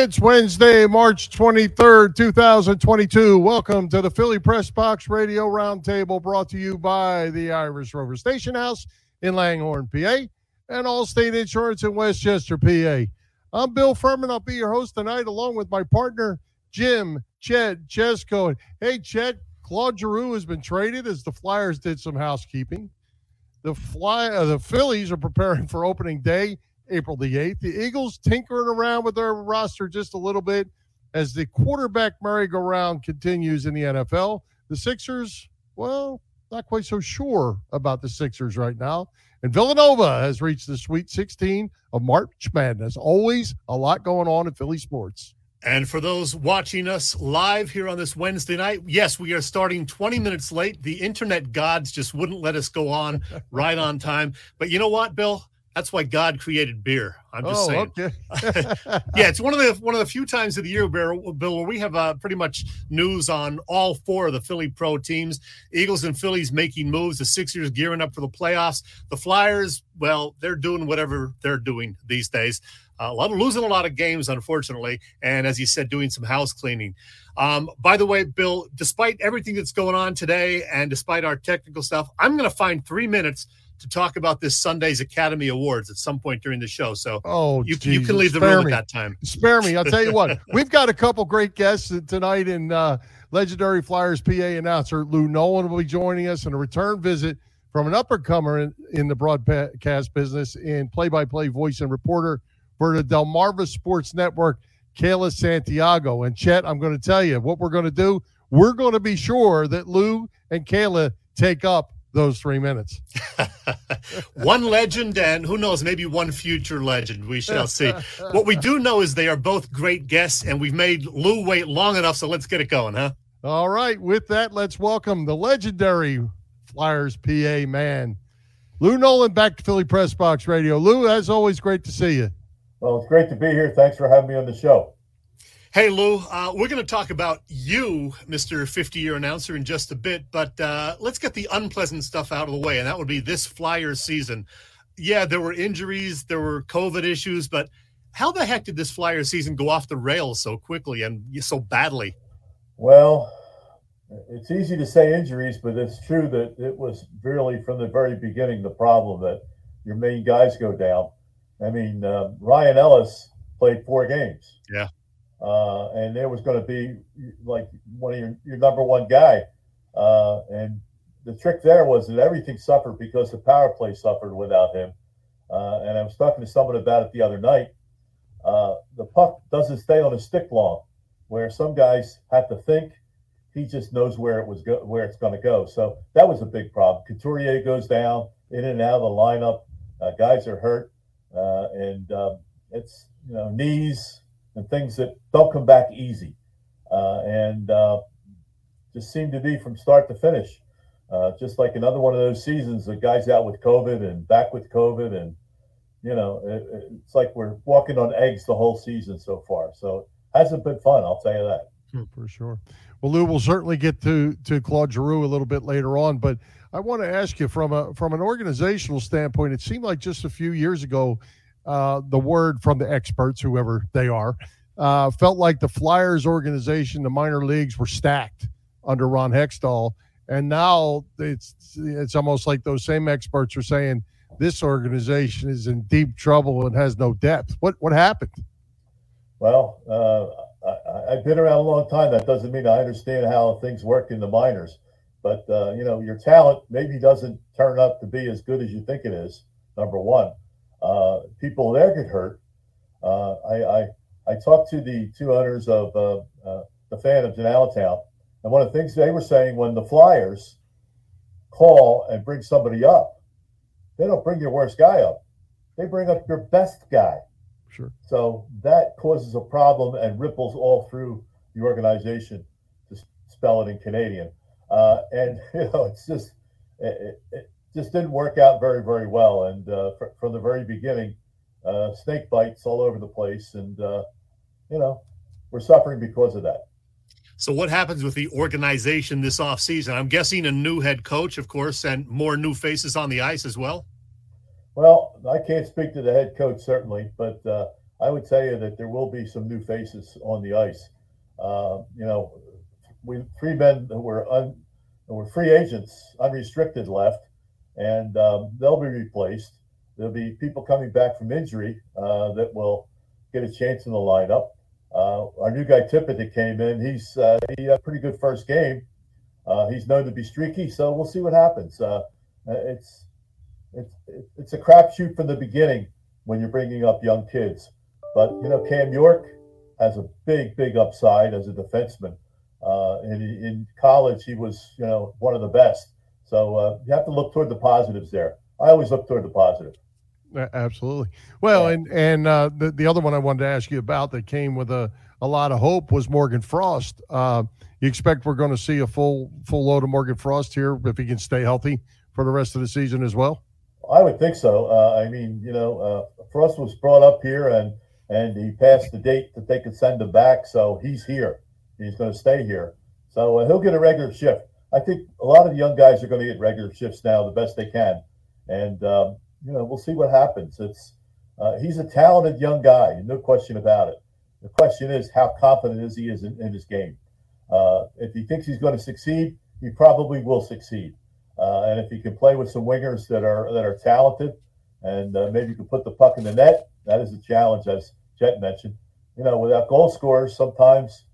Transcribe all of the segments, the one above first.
It's Wednesday, March 23rd, 2022. Welcome to the Philly Press Box Radio Roundtable brought to you by the Irish Rover Station House in Langhorne, PA, and Allstate Insurance in Westchester, PA. I'm Bill Furman. I'll be your host tonight along with my partner, Jim Chet Chesko. Hey, Chet, Claude Giroux has been traded as the Flyers did some housekeeping. The fly, uh, the Phillies are preparing for opening day, April the 8th. The Eagles tinkering around with their roster just a little bit as the quarterback merry-go-round continues in the NFL. The Sixers, well, not quite so sure about the Sixers right now. And Villanova has reached the Sweet 16 of March Madness. Always a lot going on in Philly sports. And for those watching us live here on this Wednesday night, yes, we are starting 20 minutes late. The internet gods just wouldn't let us go on right on time. But you know what, Bill? That's why God created beer. I'm just oh, saying. okay. yeah, it's one of the one of the few times of the year, Bill, Bill where we have uh, pretty much news on all four of the Philly pro teams. Eagles and Phillies making moves. The Sixers gearing up for the playoffs. The Flyers, well, they're doing whatever they're doing these days. Uh, a lot of losing a lot of games, unfortunately, and as you said, doing some house cleaning. Um, by the way, Bill, despite everything that's going on today, and despite our technical stuff, I'm going to find three minutes to talk about this Sunday's Academy Awards at some point during the show. So, oh, you, you can leave the spare room me. at that time. Spare me. I'll tell you what, we've got a couple great guests tonight, and uh, legendary Flyers PA announcer Lou Nolan will be joining us, and a return visit from an uppercomer in, in the broadcast business in play-by-play voice and reporter for the Delmarva Sports Network, Kayla Santiago. And Chet, I'm going to tell you what we're going to do. We're going to be sure that Lou and Kayla take up those three minutes. one legend, and who knows, maybe one future legend. We shall see. what we do know is they are both great guests, and we've made Lou wait long enough, so let's get it going, huh? All right. With that, let's welcome the legendary Flyers PA man, Lou Nolan, back to Philly Press Box Radio. Lou, as always, great to see you. Well, it's great to be here. Thanks for having me on the show. Hey, Lou, uh, we're going to talk about you, Mr. 50 year announcer, in just a bit, but uh, let's get the unpleasant stuff out of the way, and that would be this Flyers season. Yeah, there were injuries, there were COVID issues, but how the heck did this Flyers season go off the rails so quickly and so badly? Well, it's easy to say injuries, but it's true that it was really from the very beginning the problem that your main guys go down. I mean, uh, Ryan Ellis played four games. Yeah. Uh, and there was going to be like one of your, your number one guy. Uh, and the trick there was that everything suffered because the power play suffered without him. Uh, and I was talking to someone about it the other night. Uh, the puck doesn't stay on a stick long, where some guys have to think. He just knows where it was go- where it's going to go. So that was a big problem. Couturier goes down in and out of the lineup. Uh, guys are hurt, uh, and um, it's you know knees and things that don't come back easy, uh, and uh, just seemed to be from start to finish. Uh, just like another one of those seasons, the guys out with COVID and back with COVID, and you know, it, it's like we're walking on eggs the whole season so far. So hasn't been fun, I'll tell you that. For sure. Well, Lou, we'll certainly get to to Claude Giroux a little bit later on, but I want to ask you from a from an organizational standpoint. It seemed like just a few years ago, uh, the word from the experts, whoever they are, uh, felt like the Flyers organization, the minor leagues, were stacked under Ron Hextall, and now it's it's almost like those same experts are saying this organization is in deep trouble and has no depth. What what happened? Well, uh, I, I've been around a long time. That doesn't mean I understand how things work in the minors. But uh, you know, your talent maybe doesn't turn up to be as good as you think it is. Number one, uh, people there get hurt. Uh, I, I I talked to the two owners of uh, uh, the Phantoms in Allentown, and one of the things they were saying when the Flyers call and bring somebody up, they don't bring your worst guy up; they bring up your best guy. Sure. So that causes a problem and ripples all through the organization, to spell it in Canadian. Uh, and you know, it's just it, it, just didn't work out very very well. And uh, fr- from the very beginning, uh, snake bites all over the place, and uh, you know, we're suffering because of that. So, what happens with the organization this offseason? I'm guessing a new head coach, of course, and more new faces on the ice as well. Well, I can't speak to the head coach certainly, but uh, I would tell you that there will be some new faces on the ice. Uh, you know, we three men that were un, were free agents, unrestricted left, and um, they'll be replaced. There'll be people coming back from injury uh, that will get a chance in the lineup. Uh, our new guy Tippett that came in, he's uh, he had a pretty good first game. Uh, he's known to be streaky, so we'll see what happens. Uh, it's it's it's a crapshoot from the beginning when you're bringing up young kids. But you know, Cam York has a big, big upside as a defenseman. Uh, in, in college, he was you know one of the best. So uh, you have to look toward the positives there. I always look toward the positive. Absolutely. Well, yeah. and and uh, the the other one I wanted to ask you about that came with a, a lot of hope was Morgan Frost. Uh, you expect we're going to see a full full load of Morgan Frost here if he can stay healthy for the rest of the season as well? I would think so. Uh, I mean, you know, uh, Frost was brought up here and and he passed the date that they could send him back, so he's here. He's going to stay here, so uh, he'll get a regular shift. I think a lot of young guys are going to get regular shifts now, the best they can, and um, you know, we'll see what happens. It's uh, he's a talented young guy, no question about it. The question is, how confident is he is in, in his game? Uh, if he thinks he's going to succeed, he probably will succeed. Uh, and if he can play with some wingers that are that are talented, and uh, maybe you can put the puck in the net, that is a challenge, as Jet mentioned. You know, without goal scorers, sometimes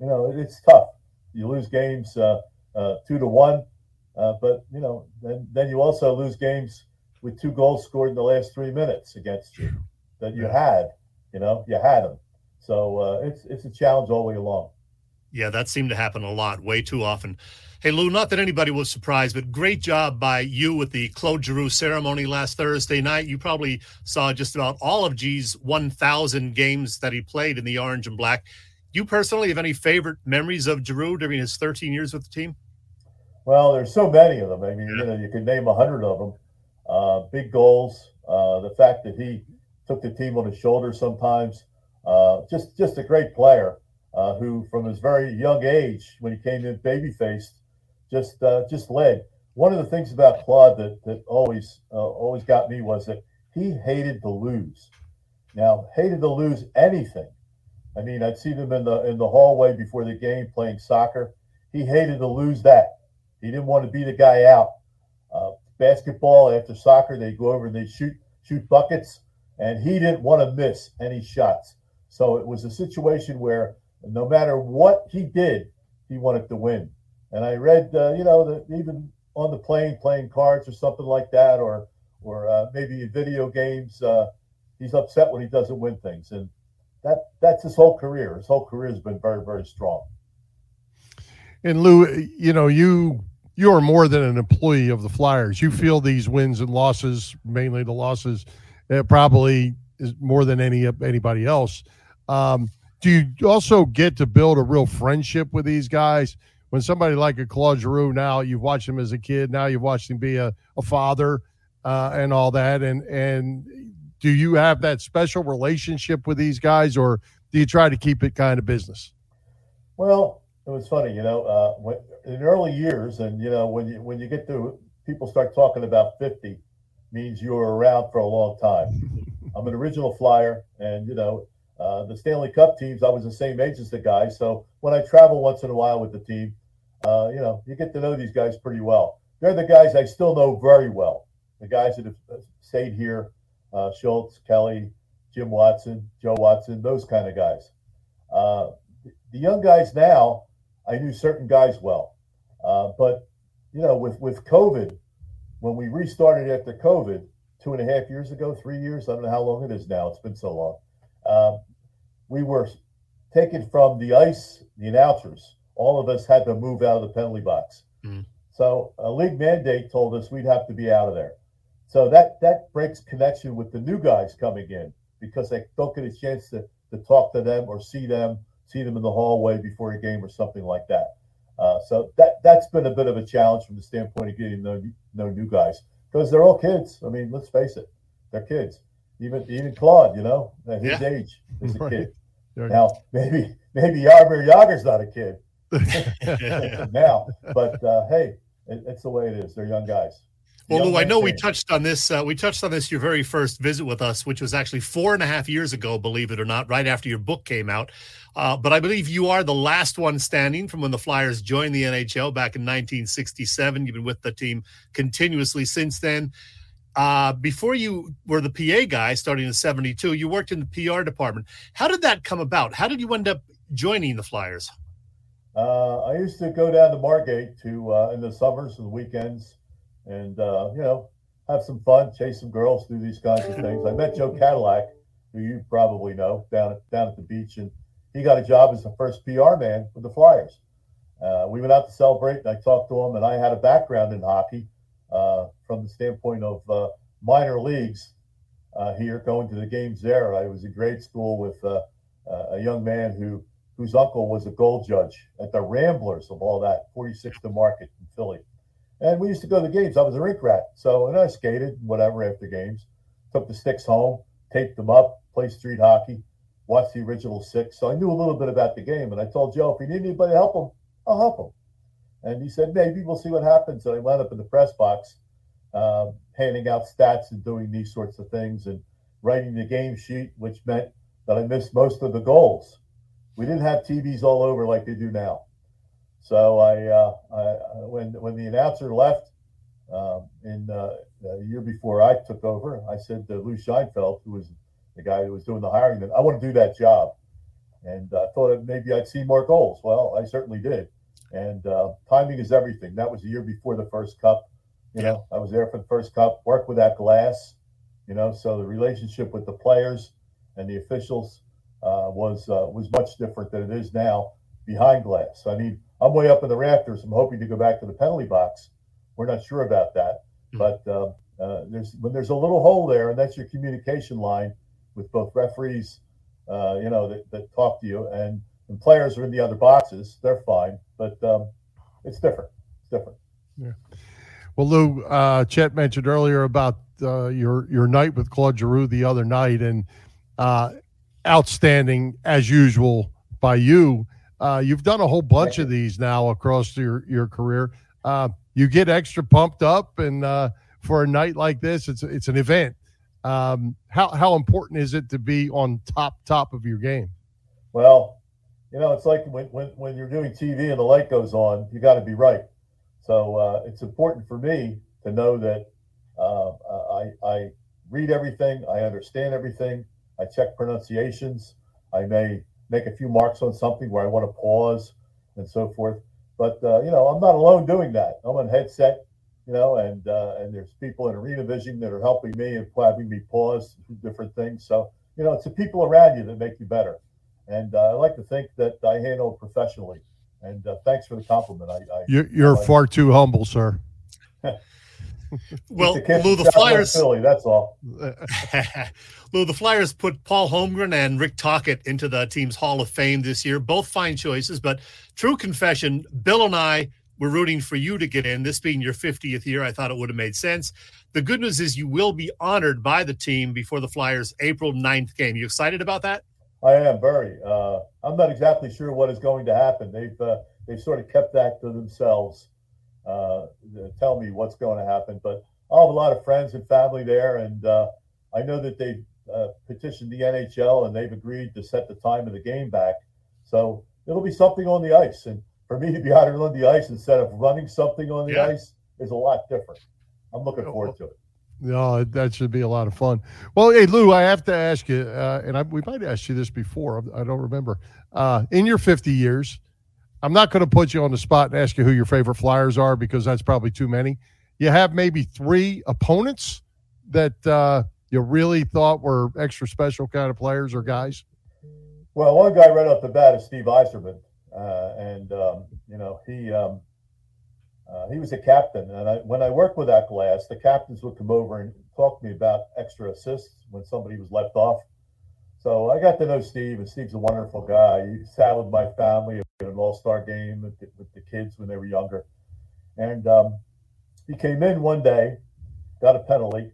you know it's tough. You lose games uh, uh, two to one, but you know then then you also lose games with two goals scored in the last three minutes against you that you had. You know, you had them. So uh, it's it's a challenge all the way along. Yeah, that seemed to happen a lot, way too often. Hey, Lou, not that anybody was surprised, but great job by you with the Claude Giroux ceremony last Thursday night. You probably saw just about all of G's 1,000 games that he played in the orange and black. You personally have any favorite memories of Giroux during his 13 years with the team? Well, there's so many of them. I mean, yeah. you know, you could name a hundred of them uh, big goals. Uh, the fact that he took the team on his shoulders sometimes. Uh, just just a great player uh, who, from his very young age, when he came in baby faced, just uh, just led. One of the things about Claude that that always uh, always got me was that he hated to lose. Now, hated to lose anything. I mean, I'd see them in the in the hallway before the game playing soccer. He hated to lose that. He didn't want to be the guy out. Uh, basketball, after soccer, they go over and they shoot shoot buckets, and he didn't want to miss any shots. So it was a situation where no matter what he did, he wanted to win. And I read, uh, you know, that even on the plane playing cards or something like that, or or uh, maybe in video games, uh, he's upset when he doesn't win things, and that that's his whole career. His whole career has been very very strong. And Lou, you know, you you are more than an employee of the Flyers. You feel these wins and losses, mainly the losses, uh, probably is more than any anybody else. Um, do you also get to build a real friendship with these guys? When somebody like a Claude Giroux, now you've watched him as a kid, now you've watched him be a, a father uh, and all that, and and do you have that special relationship with these guys, or do you try to keep it kind of business? Well, it was funny, you know, uh, when, in early years, and you know, when you when you get to people start talking about fifty, means you were around for a long time. I'm an original flyer, and you know, uh, the Stanley Cup teams, I was the same age as the guys. So when I travel once in a while with the team, uh, you know, you get to know these guys pretty well. They're the guys I still know very well. The guys that have stayed here, uh, Schultz, Kelly, Jim Watson, Joe Watson, those kind of guys. Uh, the young guys now, I knew certain guys well. Uh, but you know, with with COVID, when we restarted after COVID two and a half years ago, three years, I don't know how long it is now. It's been so long. Uh, we were taken from the ice, the announcers. All of us had to move out of the penalty box. Mm. So a league mandate told us we'd have to be out of there. So that that breaks connection with the new guys coming in because they don't get a chance to, to talk to them or see them, see them in the hallway before a game or something like that. Uh, so that that's been a bit of a challenge from the standpoint of getting no no new guys because they're all kids. I mean, let's face it, they're kids. Even even Claude, you know, at his yeah. age is a right. kid. Now maybe maybe Jaromir Jagr's not a kid, now. But uh, hey, it, it's the way it is. They're young guys. Well, Lou, I know we touched on this. Uh, we touched on this your very first visit with us, which was actually four and a half years ago, believe it or not, right after your book came out. Uh, but I believe you are the last one standing from when the Flyers joined the NHL back in 1967. You've been with the team continuously since then. Uh, before you were the PA guy starting in 72, you worked in the PR department. How did that come about? How did you end up joining the Flyers? Uh, I used to go down to Margate to uh, in the summers and the weekends, and uh, you know have some fun, chase some girls, do these kinds of things. I met Joe Kadlec, who you probably know, down at, down at the beach, and he got a job as the first PR man for the Flyers. Uh, we went out to celebrate, and I talked to him, and I had a background in hockey uh, from the standpoint of uh, minor leagues uh, here, going to the games there. I was in grade school with uh, a young man who whose uncle was a goal judge at the Ramblers of all that, 46th to Market in Philly. And we used to go to the games. I was a rink rat. So, and I skated, whatever, after games. Took the sticks home, taped them up, played street hockey, watched the original six. So I knew a little bit about the game. And I told Joe, if you need anybody to help him, I'll help him. And he said, maybe we'll see what happens. And I wound up in the press box, um, handing out stats and doing these sorts of things and writing the game sheet, which meant that I missed most of the goals we didn't have TVs all over like they do now. So I, uh, I when when the announcer left um, in uh, the year before I took over, I said to Lou Scheinfeld, who was the guy who was doing the hiring, that I want to do that job, and I uh, thought maybe I'd see more goals. Well, I certainly did, and uh, timing is everything. That was the year before the first cup. You know, I was there for the first cup, worked with that glass. You know, so the relationship with the players and the officials uh, was uh, was much different than it is now behind glass. I mean, I'm way up in the rafters. I'm hoping to go back to the penalty box. We're not sure about that, Mhm. but uh, uh, there's when there's a little hole there, and that's your communication line with both referees, uh, you know, that, that talk to you, and, and players are in the other boxes. They're fine, but um, it's different. It's different. Yeah. Well, Lou, uh, Chet mentioned earlier about uh, your your night with Claude Giroux the other night, and uh, outstanding as usual by you. Uh, you've done a whole bunch of these now across your your career. Uh, you get extra pumped up, and uh, for a night like this, it's it's an event. Um, how how important is it to be on top top of your game? Well, you know, it's like when, when, when you're doing TV and the light goes on, you got to be right. So uh, it's important for me to know that uh, I, I read everything, I understand everything, I check pronunciations, I may make a few marks on something where I want to pause and so forth. But uh, you know, I'm not alone doing that. I'm on headset, you know, and uh, and there's people in Arena Vision that are helping me and having me pause different things. So you know, it's the people around you that make you better. And uh, I like to think that I handle it professionally. And uh, thanks for the compliment. I, I You're you're I- far too humble, sir. Well, Lou, the Flyers. Philly, that's all. Lou, the Flyers put Paul Holmgren and Rick Tocchet into the team's Hall of Fame this year. Both fine choices, but true confession, Bill and I were rooting for you to get in. This being your 50th year, I thought it would have made sense. The good news is you will be honored by the team before the Flyers' April 9th game. You excited about that? I am very. Uh, I'm not exactly sure what is going to happen. They've uh, they've sort of kept that to themselves. Uh, tell me what's going to happen, but I'll have a lot of friends and family there, and uh, I know that they uh, petitioned the NHL and they've agreed to set the time of the game back. So it'll be something on the ice, and for me to be out on the ice instead of running something on the Yeah. ice is a lot different. I'm looking forward to it. No, that should be a lot of fun. Well, hey Lou, I have to ask you, uh, and I, we might have asked you this before. I don't remember. Uh, in your 50 years, I'm not going to put you on the spot and ask you who your favorite Flyers are because that's probably too many. You have maybe three opponents that uh, you really thought were extra special kind of players or guys. Well, one guy right off the bat is Steve Yzerman, uh, and um, you know he um, uh, he was a captain. And I, when I worked with that glass, the captains would come over and talk to me about extra assists when somebody was left off. So I got to know Steve, and Steve's a wonderful guy. He with my family an All-Star game with the, with the kids when they were younger, and um, he came in one day, got a penalty.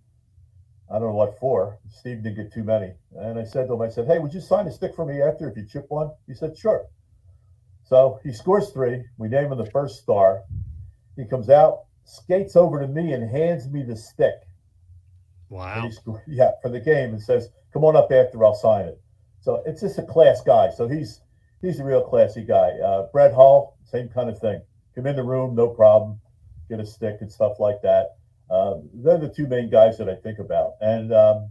I don't know what for. Steve didn't get too many. And I said to him, I said, hey, would you sign a stick for me after if you chip one? He said, sure. So he scores three. We name him the first star. He comes out, skates over to me, and hands me the stick. Wow. yeah, for the game and says, "Come on up after, I'll sign it." So it's just a class guy. So he's he's a real classy guy. Uh, Brett Hull, same kind of thing. Come in the room, no problem. Get a stick and stuff like that. Um, they're the two main guys that I think about. And um,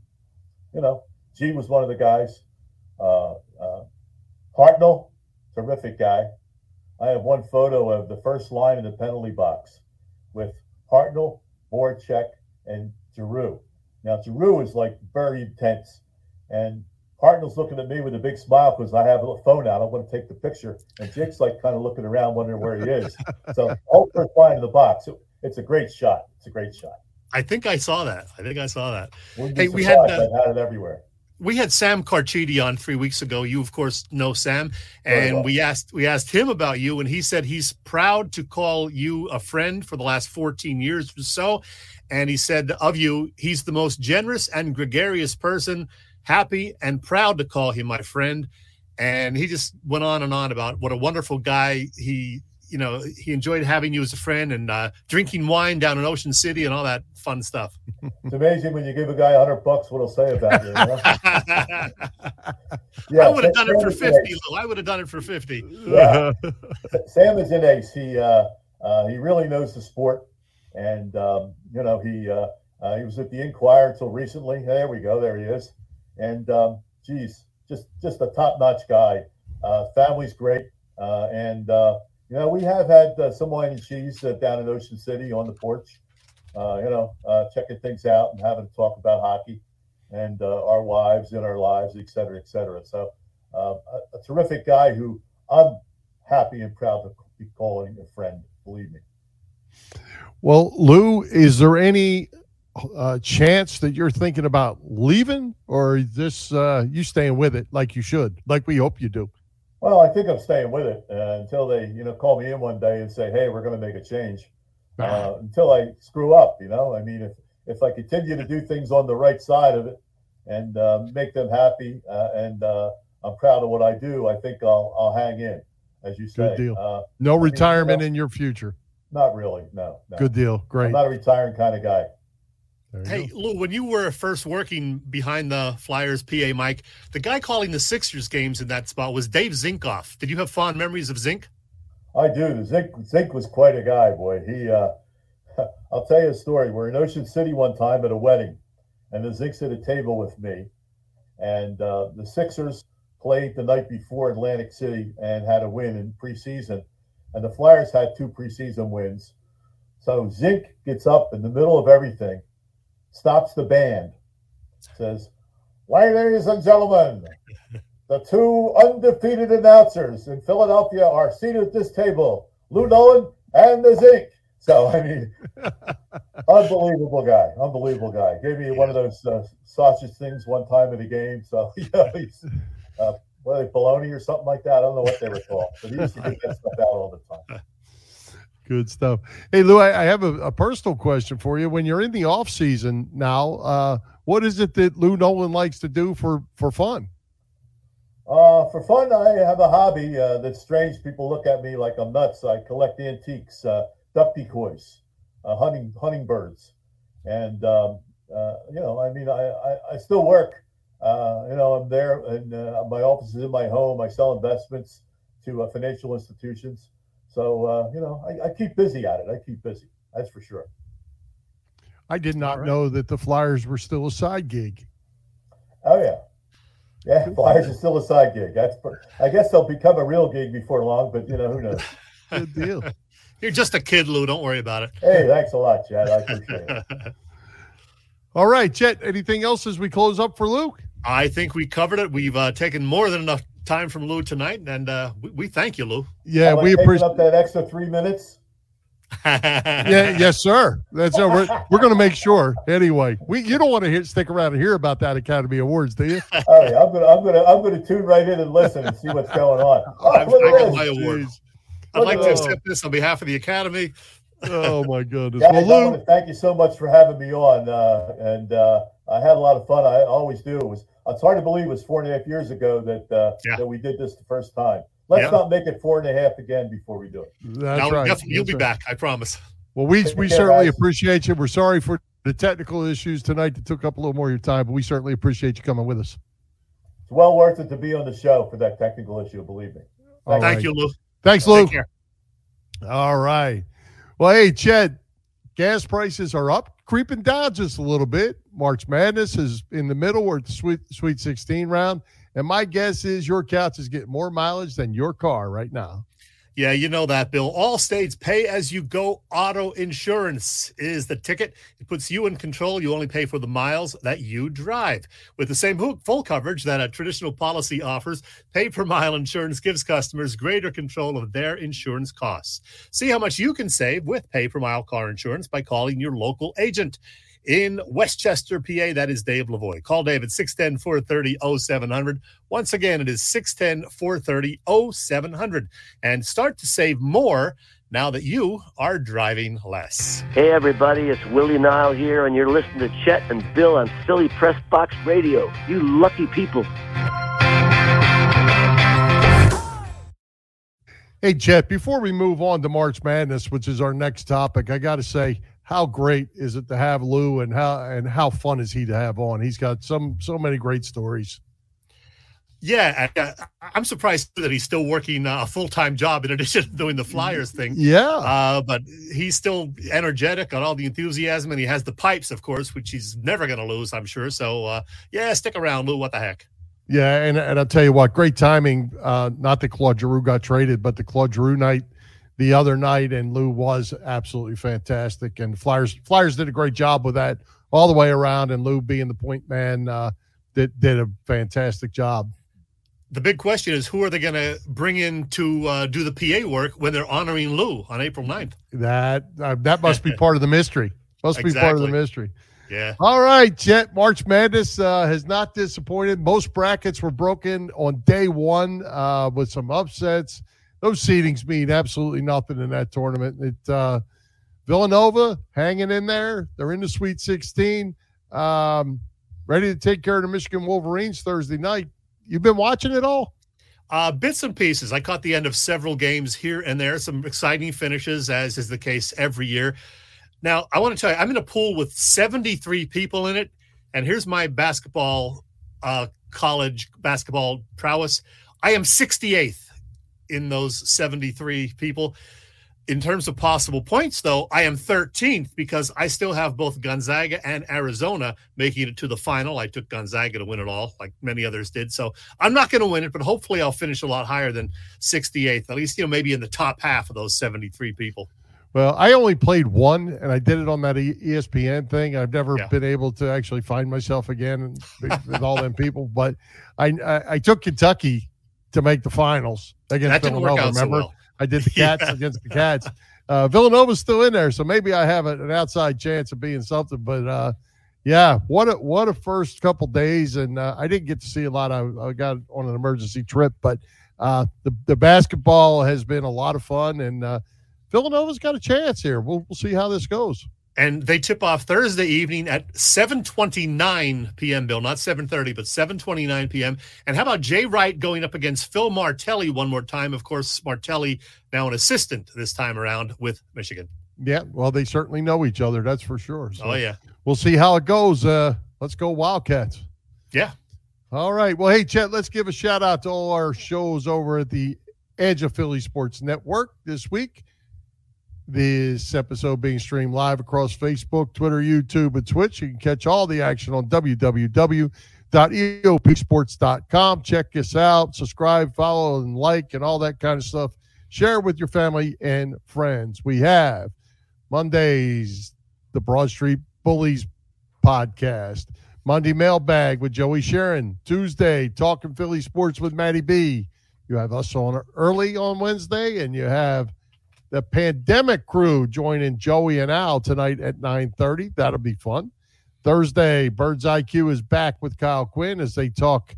you know, G was one of the guys. Uh, uh, Hartnell, terrific guy. I have one photo of the first line in the penalty box with Hartnell, Voracek, and Giroux. Now Giroux is like very intense, and Hartnell's looking at me with a big smile because I have a phone out. I want to take the picture, and Jake's like kind of looking around, wondering where he is. So whole first line in the box. It- it's a great shot. It's a great shot. I think I saw that. I think I saw that. Hey, we had, uh, had it everywhere. we had Sam Carchidi on three weeks ago. You, of course, know Sam, and well. we asked we asked him about you, and he said he's proud to call you a friend for the last fourteen years or so. And he said of you, he's the most generous and gregarious person. Happy and proud to call him my friend. And he just went on and on about what a wonderful guy he. You know, he enjoyed having you as a friend and uh, drinking wine down in Ocean City and all that fun stuff. It's amazing when you give a guy a hundred bucks what he'll say about you. you know? I would have Sam- done it for Sam 50, ace. Lou. I would have done it for 50. Yeah. Sam is an ace. He uh, uh, he really knows the sport, and um, you know he uh, uh, he was at the Inquirer until recently. There we go. There he is. And um, geez, just just a top notch guy. Uh, family's great, uh, and uh, you know we have had uh, some wine and cheese uh, down in Ocean City on the porch. Uh, you know, uh, checking things out and having to talk about hockey and uh, our wives and our lives, et cetera, et cetera. So uh, a, a terrific guy who I'm happy and proud to be calling a friend. Believe me. Well, Lou, is there any uh, chance that you're thinking about leaving, or this uh, you staying with it like you should, like we hope you do? Well, I think I'm staying with it uh, until they, you know, call me in one day and say, "Hey, we're going to make a change." Uh, until I screw up, you know. I mean, if if I continue to do things on the right side of it and uh, make them happy, uh, and uh, I'm proud of what I do, I think I'll I'll hang in, as you say. Good deal. Uh, no mean, retirement well- in your future. not really. No. no. Good deal. I'm Great. not a retiring kind of guy. There you Hey, go. Lou, when you were first working behind the Flyers PA Mike, the guy calling the Sixers games in that spot was Dave Zinkoff. Did you have fond memories of Zink? I do. Zink Zink was quite a guy, boy. He, uh, I'll tell you a story. We're in Ocean City one time at a wedding, and the Zink's at a table with me, and uh, the Sixers played the night before Atlantic City and had a win in preseason, and the Flyers had two preseason wins. So Zink gets up in the middle of everything, stops the band, says, "Ladies and gentlemen." The two undefeated announcers in Philadelphia are seated at this table, Lou Nolan and the Zink. So, I mean, unbelievable guy, unbelievable guy. Gave me one of those uh, sausage things one time at a game. So, you know, he's, uh, what are they, bologna or something like that? I don't know what they were called, but he used to get that stuff out all the time. Good stuff. Hey, Lou, I, I have a, a personal question for you. When you're in the off season now, uh, what is it that Lou Nolan likes to do for for fun? Uh, for fun, I have a hobby uh, that's strange. People look at me like I'm nuts. I collect antiques, uh, duck decoys, uh, hunting hunting birds, and um, uh, you know, I mean, I I, I still work. Uh, you know, I'm there, and my office is in my home. I sell investments to financial institutions. So uh, you know, I, I keep busy at it. I keep busy. That's for sure. I did not right. know that the Flyers were still a side gig. Oh yeah, yeah. Flyers are still a side gig. That's. per- I guess they'll become a real gig before long, but you know, who knows. Good deal. You're just a kid, Lou. Don't worry about it. Hey, thanks a lot, Chad. I appreciate it. it. All right, Chet. Anything else as we close up for Luke? I think we covered it. We've uh, taken more than enough time from Lou tonight, and uh, we, we thank you, Lou. Yeah, we appreciate. up that extra three minutes. Yeah, yes, sir. That's uh, we're, we're going to make sure. Anyway, we you don't want to hear, stick around and hear about that Academy Awards, do you? All right, I'm gonna, I'm gonna, I'm gonna tune right in and listen and see what's going on. Oh, I've, I got my awards. I'd like to accept this on behalf of the Academy. Oh my goodness. Guys, Well, Lou, thank you so much for having me on, uh, and uh, I had a lot of fun. I always do. It was it's hard to believe it was four and a half years ago that uh, Yeah. that we did this the first time. Let's Yeah. not make it four and a half again before we do it. That's Now, right. definitely, you'll That's be right. back. I promise. Well, we Take we certainly guys. appreciate you. We're sorry for the technical issues tonight that took up a little more of your time, but we certainly appreciate you coming with us. It's well worth it to be on the show for that technical issue. Believe me. Thank right. you, Lou. Thanks, Lou. Take care. All right. Well, hey, Chet, gas prices are up, creeping down just a little bit. March Madness is in the middle. We're the Sweet, Sweet 16 round. And my guess is your couch is getting more mileage than your car right now. Yeah, you know that, Bill. All states pay as you go auto insurance is the ticket. It puts you in control. You only pay for the miles that you drive. With the same full coverage that a traditional policy offers, pay per mile insurance gives customers greater control of their insurance costs. See how much you can save with pay per mile car insurance by calling your local agent. In Westchester, PA, that is Dave Lavoy. Call Dave at 610 430 0700. Once again, it is 610 430 0700. And start to save more now that you are driving less. Hey everybody, it's Willie Nile here, and you're listening to Chet and Bill on Philly Press Box Radio. You lucky people. Hey, Chet, before we move on to March Madness, which is our next topic, I got to say, how great is it to have Lou and how and how fun is he to have on? He's got some so many great stories. Yeah, I- I- I'm surprised that he's still working uh, a full time job in addition to doing the Flyers thing. Yeah. Uh, but he's still energetic, got all the enthusiasm, and he has the pipes, of course, which he's never going to lose, I'm sure. So, uh, yeah, stick around, Lou. What the heck? Yeah, and and I'll tell you what, great timing. Uh, not that Claude Giroux got traded, but the Claude Giroux night the other night, and Lou was absolutely fantastic. And Flyers Flyers did a great job with that all the way around, and Lou being the point man uh, did did a fantastic job. The big question is who are they going to bring in to uh, do the PA work when they're honoring Lou on April 9th? That uh, that must be part of the mystery. Must be part of the mystery. Yeah. All right, Jet. March Madness uh, has not disappointed. Most brackets were broken on day one uh, with some upsets. Those seedings mean absolutely nothing in that tournament. It uh, Villanova hanging in there. They're in the Sweet 16. Um, ready to take care of the Michigan Wolverines Thursday night. You've been watching it all? Uh, bits and pieces. I caught the end of several games here and there, some exciting finishes, as is the case every year. Now, I want to tell you, I'm in a pool with 73 people in it. And here's my basketball, uh, college basketball prowess. I am 68th in those 73 people. In terms of possible points, though, I am 13th because I still have both Gonzaga and Arizona making it to the final. I took Gonzaga to win it all, like many others did. So I'm not going to win it, but hopefully I'll finish a lot higher than 68th, at least, you know, maybe in the top half of those 73 people. Well, I only played one, and I did it on that ESPN thing. I've never Yeah. been able to actually find myself again with with all them people. But I, I I took Kentucky to make the finals against That Villanova. out so remember, well. I did the Cats Yeah. against the Cats. Uh, Villanova's still in there, so maybe I have an outside chance of being something. But uh, yeah, what a what a first couple days, and uh, I didn't get to see a lot. I, I got on an emergency trip, but uh, the the basketball has been a lot of fun, and uh, Villanova's got a chance here. We'll we'll see how this goes. And they tip off Thursday evening at 7:29 p.m. Bill, not 7:30, but 7:29 p.m. And how about Jay Wright going up against Phil Martelli one more time? Of course, Martelli now an assistant this time around with Michigan. Yeah, well, they certainly know each other. That's for sure. So Oh yeah, we'll see how it goes. Uh, let's go Wildcats. yeah. All right. Well, hey, Chet, let's give a shout out to all our shows over at the Edge of Philly Sports Network this week. This episode being streamed live across Facebook, Twitter, YouTube, and Twitch. You can catch all the action on www.eopsports.com. Check us out, subscribe, follow, and like, and all that kind of stuff. Share with your family and friends. We have Mondays, the Broad Street Bullies podcast. Monday mailbag with Joey Sharon. Tuesday, talking Philly sports with Matty B. You have us on early on Wednesday, and you have the pandemic crew joining Joey and Al tonight at 9:30. That'll be fun. Thursday, Birds IQ is back with Kyle Quinn as they talk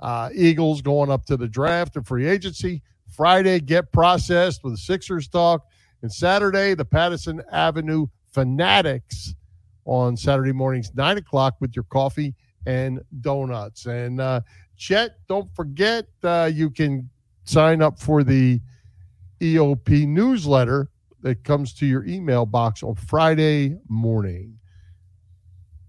uh, Eagles going up to the draft and free agency. Friday, get processed with Sixers talk. And Saturday, the Pattison Avenue Fanatics on Saturday mornings, nine o'clock, with your coffee and donuts. And uh, Chet, don't forget uh, you can sign up for the EOP newsletter that comes to your email box on Friday morning.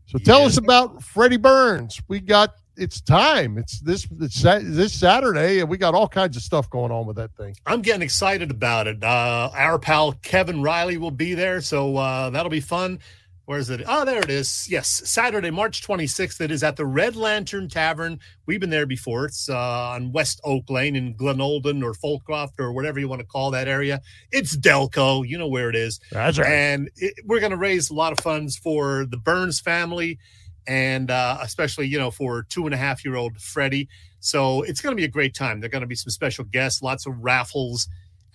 So tell Yeah. us about Freddie Burns. We got it's time. It's this it's this Saturday, and we got all kinds of stuff going on with that thing. I'm getting excited about it. Uh, our pal Kevin Riley will be there, so uh, that'll be fun. Where is it? Oh, there it is. Yes, Saturday, March 26th. It is at the Red Lantern Tavern. We've been there before. It's uh, on West Oak Lane in Glenolden or Folcroft or whatever you want to call that area. It's Delco. You know where it is. That's right. And it, we're going to raise a lot of funds for the Burns family and uh, especially, you know, for two and a half year old Freddie. So it's going to be a great time. There are going to be some special guests, lots of raffles,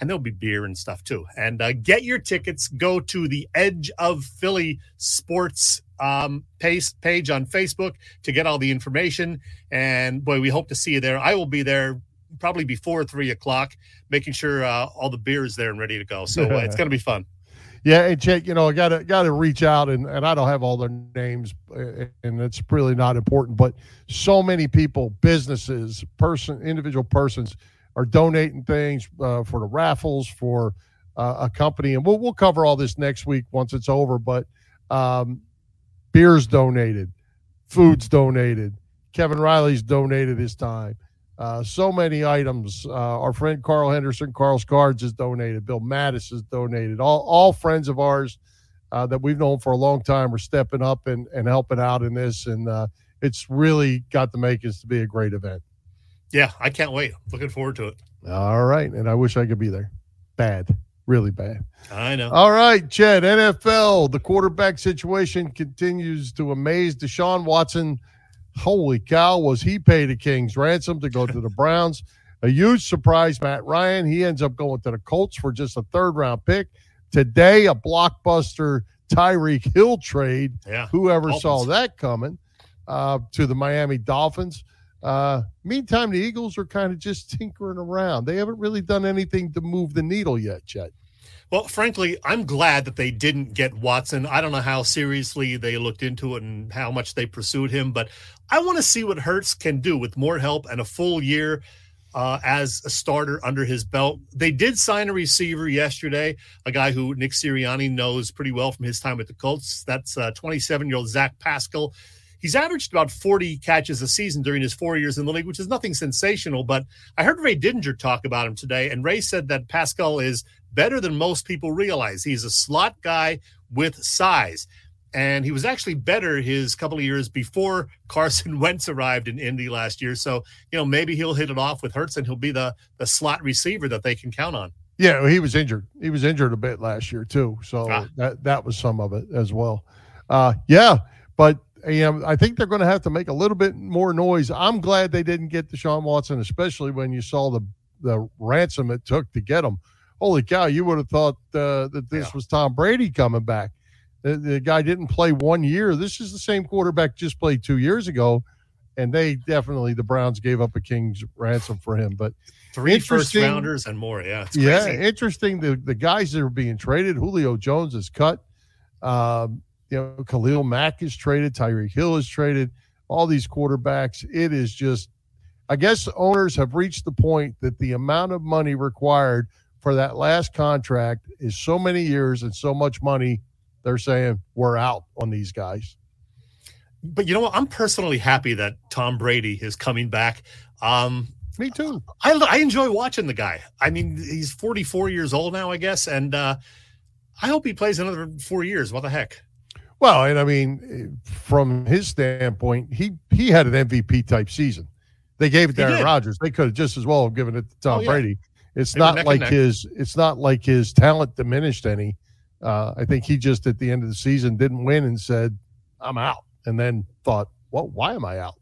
and there'll be beer and stuff too. And uh, get your tickets. Go to the Edge of Philly Sports um, page, page on Facebook to get all the information. And boy, we hope to see you there. I will be there probably before three o'clock, making sure uh, all the beer is there and ready to go. So uh, it's going to be fun. Yeah, and Jake, you know, I gotta gotta reach out and, and I don't have all their names uh, and it's really not important, but so many people, businesses, person individual persons are donating things uh, for the raffles for uh, a company and we'll we'll cover all this next week once it's over, but um beers donated, foods donated, Kevin Riley's donated his time. Uh, so many items. Uh, our friend Carl Henderson, Carl's Cards, has donated. Bill Mattis has donated. All all friends of ours uh, that we've known for a long time are stepping up and, and helping out in this, and uh, it's really got the makings to be a great event. Yeah, I can't wait. Looking forward to it. All right, and I wish I could be there. Bad, really bad. I know. All right, Chad. NFL, the quarterback situation continues to amaze Deshaun Watson. Holy cow, was he paid a king's ransom to go to the Browns? A huge surprise, Matt Ryan. He ends up going to the Colts for just a third round pick. Today, a blockbuster Tyreek Hill trade. Yeah. Whoever Dolphins. saw that coming uh, to the Miami Dolphins. Uh, meantime, the Eagles are kind of just tinkering around. They haven't really done anything to move the needle yet, Chet. Well, frankly, I'm glad that they didn't get Watson. I don't know how seriously they looked into it and how much they pursued him, but I want to see what Hurts can do with more help and a full year uh, as a starter under his belt. They did sign a receiver yesterday, a guy who Nick Sirianni knows pretty well from his time with the Colts. That's 27 year old Zach Pascal. He's averaged about 40 catches a season during his four years in the league, which is nothing sensational. But I heard Ray Didinger talk about him today, and Ray said that Pascal is better than most people realize. He's a slot guy with size. And he was actually better his couple of years before Carson Wentz arrived in Indy last year. So, you know, maybe he'll hit it off with Hurts and he'll be the, the slot receiver that they can count on. Yeah, he was injured. He was injured a bit last year too, so Ah. that that was some of it as well. Uh, yeah, but you know, I think they're going to have to make a little bit more noise. I'm glad they didn't get Deshaun Watson, especially when you saw the the ransom it took to get him. Holy cow! You would have thought uh, that this Yeah. was Tom Brady coming back. The, the guy didn't play one year. This is the same quarterback just played two years ago, and they definitely the Browns gave up a king's ransom for him. But Three first rounders and more. Yeah. It's yeah, interesting. The the guys that are being traded, Julio Jones is cut. Um, you know, Khalil Mack is traded. Tyreek Hill is traded. All these quarterbacks. It is just. I guess owners have reached the point that the amount of money required for that last contract is so many years and so much money. They're saying we're out on these guys. But you know what? I'm personally happy that Tom Brady is coming back. Um, Me too. I, I enjoy watching the guy. I mean, he's 44 years old now, I guess. And uh, I hope he plays another four years. What the heck? Well, and I mean, from his standpoint, he he had an MVP type season. They gave it to Aaron. Rodgers. They could have just as well have given it to Tom Oh, yeah. Brady. It's They not like his it's not like his talent diminished any. Uh, I think he just at the end of the season didn't win and said, "I'm out," and then thought, "Well, why am I out?"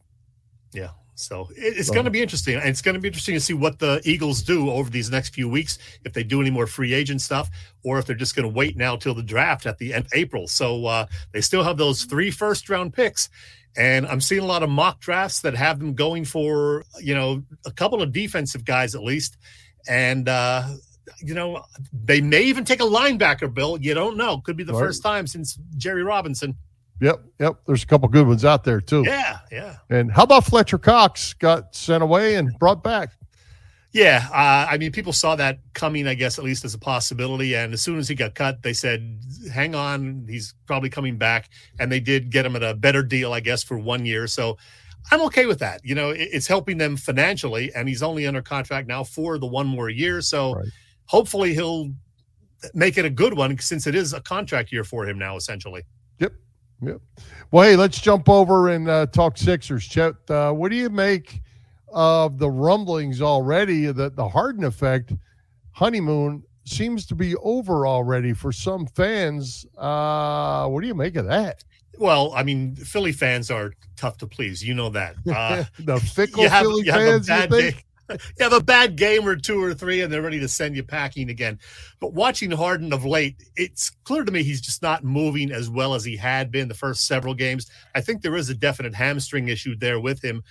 Yeah. So it's going to be interesting. And it's going to be interesting to see what the Eagles do over these next few weeks, if they do any more free agent stuff, or if they're just going to wait now till the draft at the end of April. So uh, they still have those three first round picks. And I'm seeing a lot of mock drafts that have them going for, you know, a couple of defensive guys at least. And, uh, you know, they may even take a linebacker, Bill. You don't know. Could be the Right. first time since Jerry Robinson. Yep, yep. There's a couple good ones out there too. Yeah, yeah. And how about Fletcher Cox got sent away and brought back? Yeah, uh, I mean, people saw that coming, I guess, at least as a possibility. And as soon as he got cut, they said, "Hang on, he's probably coming back." And they did get him at a better deal, I guess, for one year. So I'm okay with that. You know, it's helping them financially, and he's only under contract now for the one more year. So right. hopefully he'll make it a good one since it is a contract year for him now, essentially. Yep. Yep. Well, hey, let's jump over and uh, talk Sixers. Chet, uh, what do you make of the rumblings already that the Harden effect honeymoon seems to be over already for some fans? Uh, what do you make of that? Well, I mean, Philly fans are tough to please. You know that. Uh, the fickle have, Philly fans. you think? You have a bad game or two or three and they're ready to send you packing again. But watching Harden of late, it's clear to me he's just not moving as well as he had been the first several games. I think there is a definite hamstring issue there with him.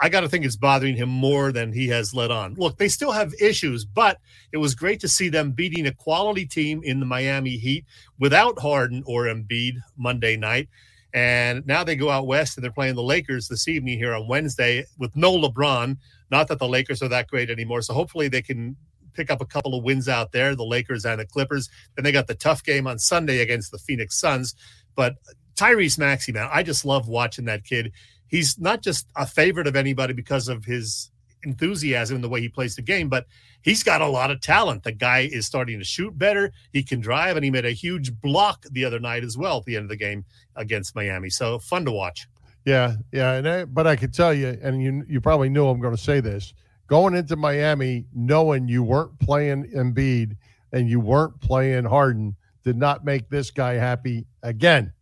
I got to think it's bothering him more than he has let on. Look, they still have issues, but it was great to see them beating a quality team in the Miami Heat without Harden or Embiid Monday night. And now they go out west and they're playing the Lakers this evening here on Wednesday with no LeBron. Not that the Lakers are that great anymore. So hopefully they can pick up a couple of wins out there, the Lakers and the Clippers. Then they got the tough game on Sunday against the Phoenix Suns. But Tyrese Maxey, man, I just love watching that kid. He's not just a favorite of anybody because of his enthusiasm and the way he plays the game, but he's got a lot of talent. The guy is starting to shoot better. He can drive, and he made a huge block the other night as well at the end of the game against Miami. So fun to watch. Yeah, yeah, and I, but I can tell you, and you you probably knew I'm going to say this. Going into Miami, knowing you weren't playing Embiid and you weren't playing Harden, did not make this guy happy again.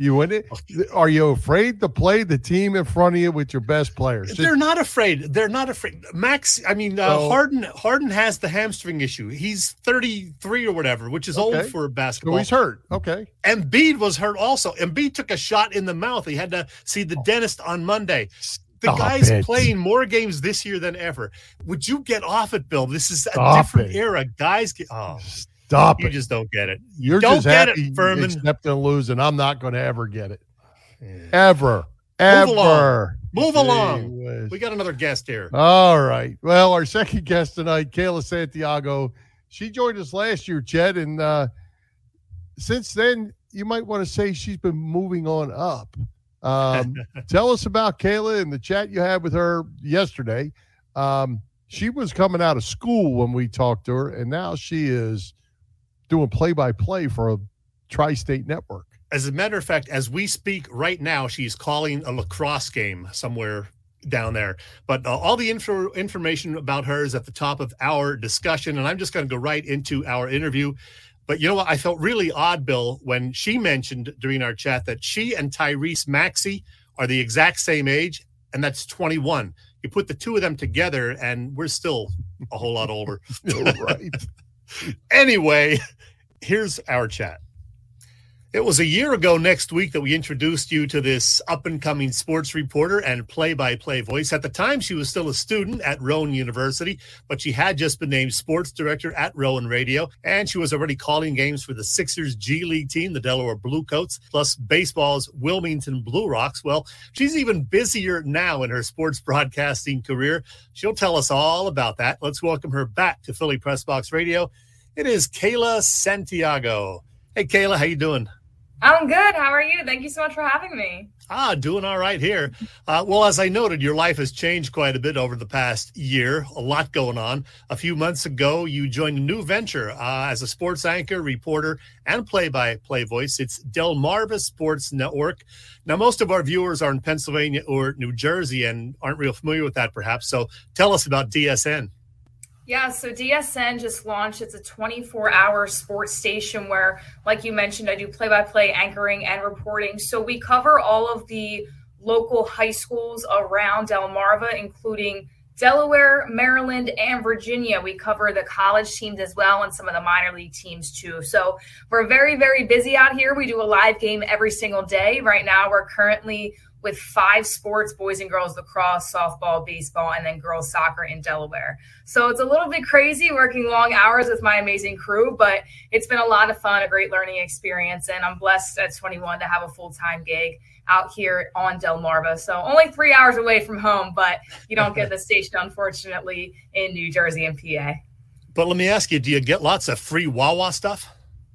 You wouldn't? Are you afraid to play the team in front of you with your best players? They're not afraid. They're not afraid. Max, I mean, uh, so, Harden. Harden has the hamstring issue. He's 33 or whatever, which is okay. old for basketball. So he's hurt. Okay. Embiid was hurt also. Embiid took a shot in the mouth. He had to see the dentist on Monday. The Stop guy's it. playing more games this year than ever. Would you get off it, Bill? This is a Stop different it. era. Guys get oh Stop you it. just don't get it. You're don't just get happy it, Furman. accepting lose, and I'm not going to ever get it. Ever. Ever. Move along. Move along. We got another guest here. All right. Well, our second guest tonight, Kayla Santiago. She joined us last year, Chet, and uh, since then, you might want to say she's been moving on up. Um, tell us about Kayla and the chat you had with her yesterday. Um, she was coming out of school when we talked to her, and now she is doing play by play for a tri state network. As a matter of fact, as we speak right now, she's calling a lacrosse game somewhere down there. But uh, all the info, information about her is at the top of our discussion. And I'm just going to go right into our interview. But you know what? I felt really odd, Bill, when she mentioned during our chat that she and Tyrese Maxey are the exact same age, and that's 21. You put the two of them together, and we're still a whole lot older. right. Anyway, here's our chat. It was a year ago next week that we introduced you to this up and coming sports reporter and play by play voice. At the time, she was still a student at Rowan University, but she had just been named sports director at Rowan Radio, and she was already calling games for the Sixers G League team, the Delaware Bluecoats, plus baseball's Wilmington Blue Rocks. Well, she's even busier now in her sports broadcasting career. She'll tell us all about that. Let's welcome her back to Philly Press Box Radio. It is Kayla Santiago. Hey, Kayla, how you doing? I'm good. How are you? Thank you so much for having me. Ah, doing all right here. Uh, well, as I noted, your life has changed quite a bit over the past year. A lot going on. A few months ago, you joined a new venture uh, as a sports anchor, reporter, and play-by-play voice. It's Delmarva Sports Network. Now, most of our viewers are in Pennsylvania or New Jersey and aren't real familiar with that, perhaps. So, tell us about DSN. Yeah, so DSN just launched. It's a 24 hour sports station where, like you mentioned, I do play by play anchoring and reporting. So we cover all of the local high schools around Delmarva, including Delaware, Maryland, and Virginia. We cover the college teams as well and some of the minor league teams too. So we're very, very busy out here. We do a live game every single day. Right now, we're currently with five sports boys and girls lacrosse, softball, baseball, and then girls soccer in Delaware. So it's a little bit crazy working long hours with my amazing crew, but it's been a lot of fun, a great learning experience. And I'm blessed at 21 to have a full time gig out here on Delmarva. So only three hours away from home, but you don't get the station, unfortunately, in New Jersey and PA. But let me ask you, do you get lots of free Wawa stuff?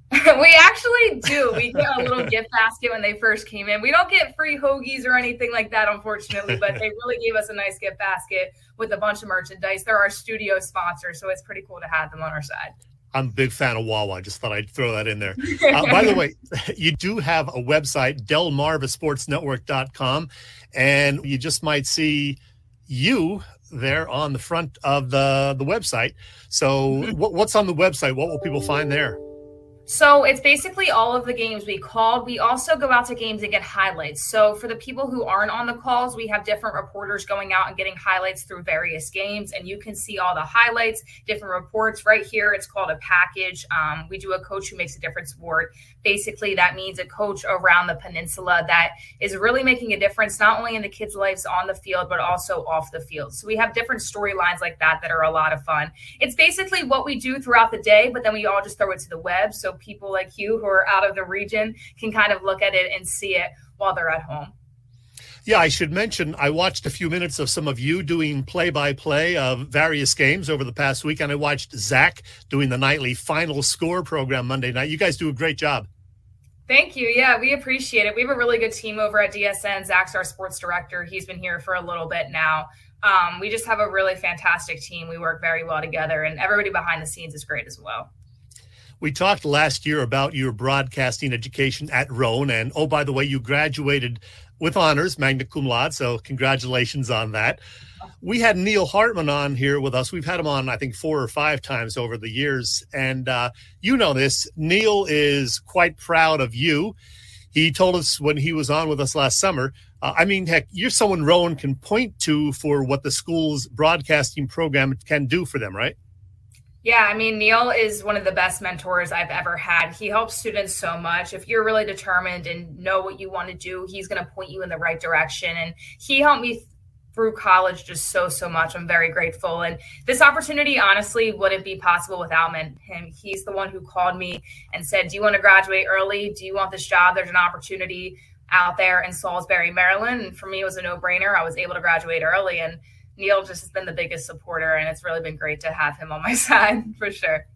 we actually do. We get a little gift basket when they first came in. We don't get free hoagies or anything like that, unfortunately, but they really gave us a nice gift basket with a bunch of merchandise. They're our studio sponsor, so it's pretty cool to have them on our side. I'm a big fan of Wawa. I just thought I'd throw that in there. Uh, by the way, you do have a website, delmarvasportsnetwork.com, and you just might see you there on the front of the, the website. So, what, what's on the website? What will people find there? So it's basically all of the games we called. We also go out to games and get highlights. So for the people who aren't on the calls, we have different reporters going out and getting highlights through various games, and you can see all the highlights, different reports right here. It's called a package. Um, we do a coach who makes a difference award. Basically, that means a coach around the peninsula that is really making a difference, not only in the kids' lives on the field, but also off the field. So we have different storylines like that that are a lot of fun. It's basically what we do throughout the day, but then we all just throw it to the web. So people like you who are out of the region can kind of look at it and see it while they're at home. Yeah, I should mention I watched a few minutes of some of you doing play by play of various games over the past week, and I watched Zach doing the nightly final score program Monday night. You guys do a great job. Thank you. Yeah, we appreciate it. We have a really good team over at DSN. Zach's our sports director. He's been here for a little bit now. Um, we just have a really fantastic team. We work very well together, and everybody behind the scenes is great as well. We talked last year about your broadcasting education at Rowan. And oh, by the way, you graduated with honors, magna cum laude. So congratulations on that. We had Neil Hartman on here with us. We've had him on, I think, four or five times over the years. And uh, you know this. Neil is quite proud of you. He told us when he was on with us last summer. Uh, I mean, heck, you're someone Rowan can point to for what the school's broadcasting program can do for them, right? Yeah, I mean, Neil is one of the best mentors I've ever had. He helps students so much. If you're really determined and know what you want to do, he's going to point you in the right direction. And he helped me through college just so, so much. I'm very grateful. And this opportunity, honestly, wouldn't be possible without him. He's the one who called me and said, Do you want to graduate early? Do you want this job? There's an opportunity out there in Salisbury, Maryland. And for me, it was a no brainer. I was able to graduate early. And Neil just has been the biggest supporter, and it's really been great to have him on my side for sure.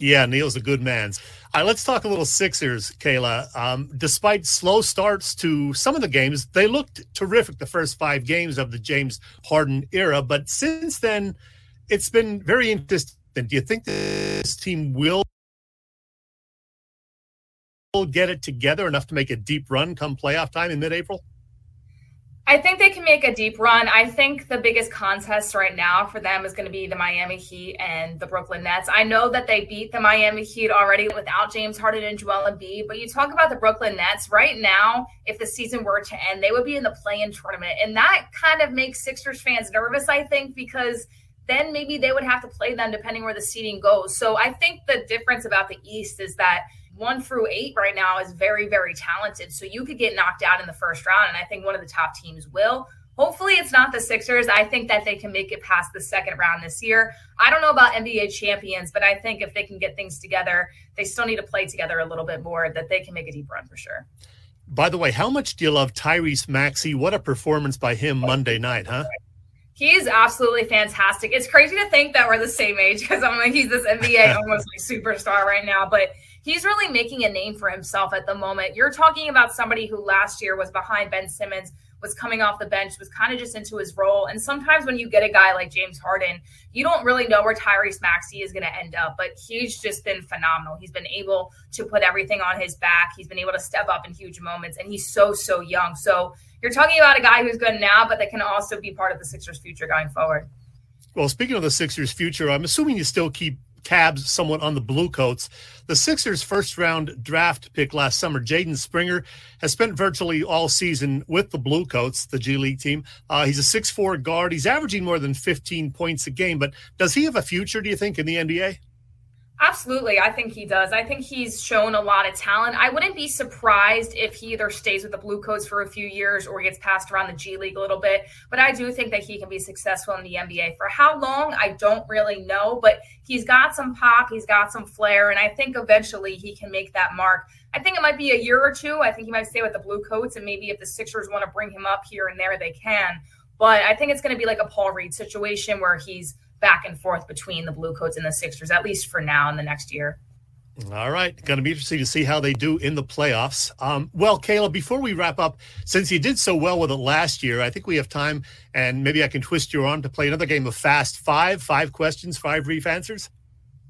Yeah, Neil's a good man. Let's talk a little Sixers, Kayla. Um, despite slow starts to some of the games, they looked terrific the first five games of the James Harden era. But since then, it's been very interesting. Do you think this team will get it together enough to make a deep run come playoff time in mid April? I think they can make a deep run. I think the biggest contest right now for them is going to be the Miami Heat and the Brooklyn Nets. I know that they beat the Miami Heat already without James Harden and Joel Embiid, but you talk about the Brooklyn Nets right now. If the season were to end, they would be in the play-in tournament, and that kind of makes Sixers fans nervous. I think because then maybe they would have to play them depending where the seeding goes. So I think the difference about the East is that one through eight right now is very, very talented. So you could get knocked out in the first round. And I think one of the top teams will. Hopefully, it's not the Sixers. I think that they can make it past the second round this year. I don't know about NBA champions, but I think if they can get things together, they still need to play together a little bit more, that they can make a deep run for sure. By the way, how much do you love Tyrese Maxey? What a performance by him Monday night, huh? He's absolutely fantastic. It's crazy to think that we're the same age because I'm like he's this NBA almost like superstar right now, but he's really making a name for himself at the moment. You're talking about somebody who last year was behind Ben Simmons, was coming off the bench, was kind of just into his role. And sometimes when you get a guy like James Harden, you don't really know where Tyrese Maxey is going to end up, but he's just been phenomenal. He's been able to put everything on his back. He's been able to step up in huge moments, and he's so, so young. So you're talking about a guy who's good now, but that can also be part of the Sixers' future going forward. Well, speaking of the Sixers' future, I'm assuming you still keep tabs somewhat on the Bluecoats. The Sixers' first round draft pick last summer, Jaden Springer, has spent virtually all season with the Bluecoats, the G League team. Uh, he's a six-four guard. He's averaging more than 15 points a game, but does he have a future, do you think, in the NBA? Absolutely. I think he does. I think he's shown a lot of talent. I wouldn't be surprised if he either stays with the Bluecoats for a few years or gets passed around the G League a little bit. But I do think that he can be successful in the NBA. For how long, I don't really know, but he's got some pop, he's got some flair, and I think eventually he can make that mark. I think it might be a year or two. I think he might stay with the Bluecoats, and maybe if the Sixers want to bring him up here and there, they can. But I think it's going to be like a Paul Reed situation where he's back and forth between the Bluecoats and the Sixers, at least for now in the next year. All right. Going to be interesting to see how they do in the playoffs. Um, well, Kayla, before we wrap up, since you did so well with it last year, I think we have time and maybe I can twist your arm to play another game of Fast Five, five questions, five brief answers.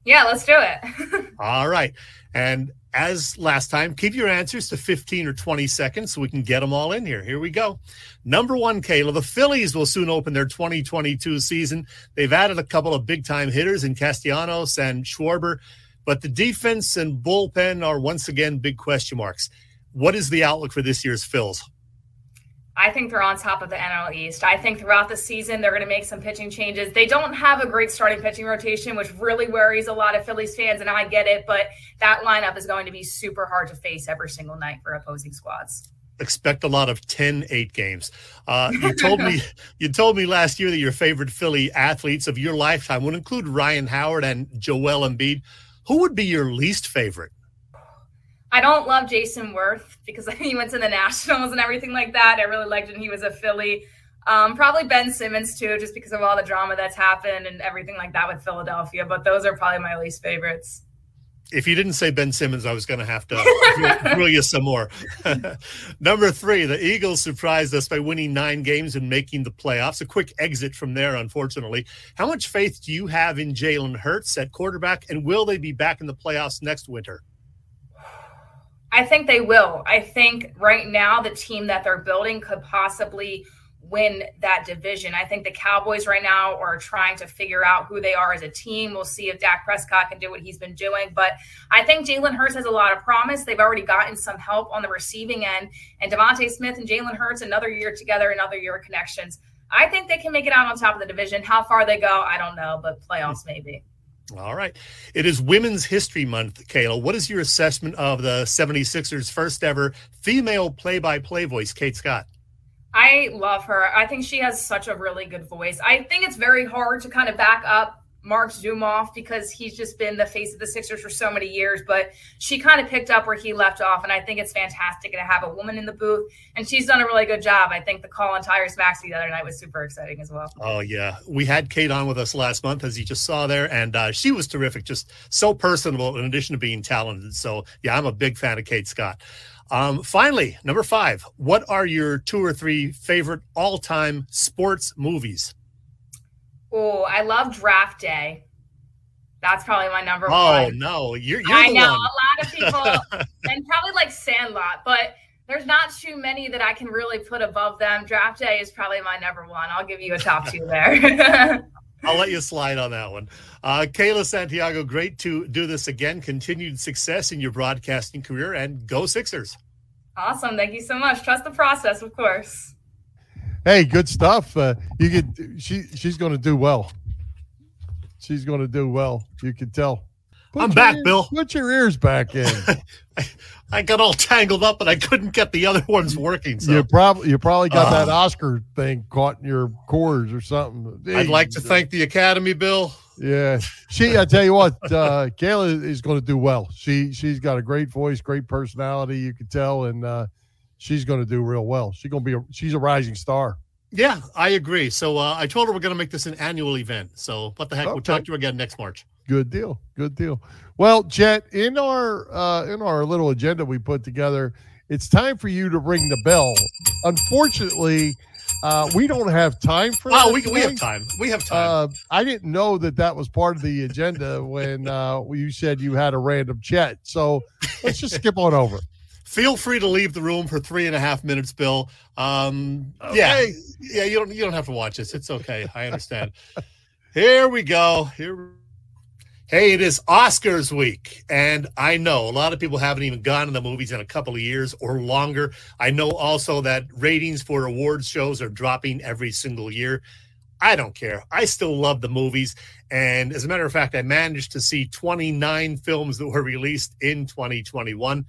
Yeah, let's do it. All right. And as last time, keep your answers to 15 or 20 seconds so we can get them all in here. Here we go. Number one, Kayla, the Phillies will soon open their 2022 season. They've added a couple of big time hitters in Castellanos and Schwarber, but the defense and bullpen are once again big question marks. What is the outlook for this year's Phils? I think they're on top of the NL East. I think throughout the season they're going to make some pitching changes. They don't have a great starting pitching rotation, which really worries a lot of Phillies fans, and I get it, but that lineup is going to be super hard to face every single night for opposing squads. Expect a lot of 10-8 games. Uh, you told me you told me last year that your favorite Philly athletes of your lifetime would include Ryan Howard and Joel Embiid. Who would be your least favorite? I don't love Jayson Werth because he went to the Nationals and everything like that. I really liked him. He was a Philly. Um, probably Ben Simmons too, just because of all the drama that's happened and everything like that with Philadelphia. But those are probably my least favorites. If you didn't say Ben Simmons, I was going to have to grill you some more. Number three, the Eagles surprised us by winning nine games and making the playoffs. A quick exit from there, unfortunately. How much faith do you have in Jalen Hurts at quarterback, and will they be back in the playoffs next winter? I think they will. I think right now the team that they're building could possibly win that division. I think the Cowboys right now are trying to figure out who they are as a team. We'll see if Dak Prescott can do what he's been doing. But I think Jalen Hurts has a lot of promise. They've already gotten some help on the receiving end. And DeVonta Smith and Jalen Hurts, another year together, another year of connections. I think they can make it out on top of the division. How far they go, I don't know, but playoffs maybe. All right. It is Women's History Month, Kayla. What is your assessment of the 76ers' first ever female play by play voice, Kate Scott? I love her. I think she has such a really good voice. I think it's very hard to kind of back up Marc Zumoff because he's just been the face of the Sixers for so many years. But she kind of picked up where he left off, and I think it's fantastic to have a woman in the booth, and she's done a really good job. I think the call on Tyrese Maxey the other night was super exciting as well. Oh yeah, we had Kate on with us last month, as you just saw there, and uh, she was terrific, just so personable in addition to being talented. So yeah, I'm a big fan of Kate Scott. Um, finally, number five, what are your two or three favorite all-time sports movies? Oh, I love Draft Day. That's probably my number oh, one. Oh no, you're, you're I know one. a lot of people, and probably like Sandlot, but there's not too many that I can really put above them. Draft Day is probably my number one. I'll give you a top two there. I'll let you slide on that one. Uh, Kayla Santiago, great to do this again. Continued success in your broadcasting career and go Sixers. Awesome. Thank you so much. Trust the process, of course. Hey, good stuff. Uh, you could she she's going to do well. She's going to do well. You can tell. Put I'm back, ears, Bill. Put your ears back in. I, got all tangled up, and I couldn't get the other ones working. So you probably you probably got uh, that Oscar thing caught in your cords or something. I'd like to thank the Academy, Bill. Yeah, she. I tell you what, uh, Kayla is going to do well. She she's got a great voice, great personality. You can tell, and uh, she's going to do real well. She's going to be a, she's a rising star. Yeah, I agree. So uh, I told her we're going to make this an annual event. So what the heck? Okay. We'll talk to you again next March. Good deal. Good deal. Well, Chet, in our uh, in our little agenda we put together, it's time for you to ring the bell. Unfortunately, uh, we don't have time for. Oh, we, we have time. We have time. Uh, I didn't know that that was part of the agenda when uh, you said you had a random Chet. So let's just skip on over. Feel free to leave the room for three and a half minutes, Bill. Um, okay. Yeah, yeah. You don't you don't have to watch this. It's okay. I understand. Here we go. Here. Hey, it is Oscars week, and I know a lot of people haven't even gone to the movies in a couple of years or longer. I know also that ratings for awards shows are dropping every single year. I don't care. I still love the movies. And as a matter of fact, I managed to see 29 films that were released in 2021.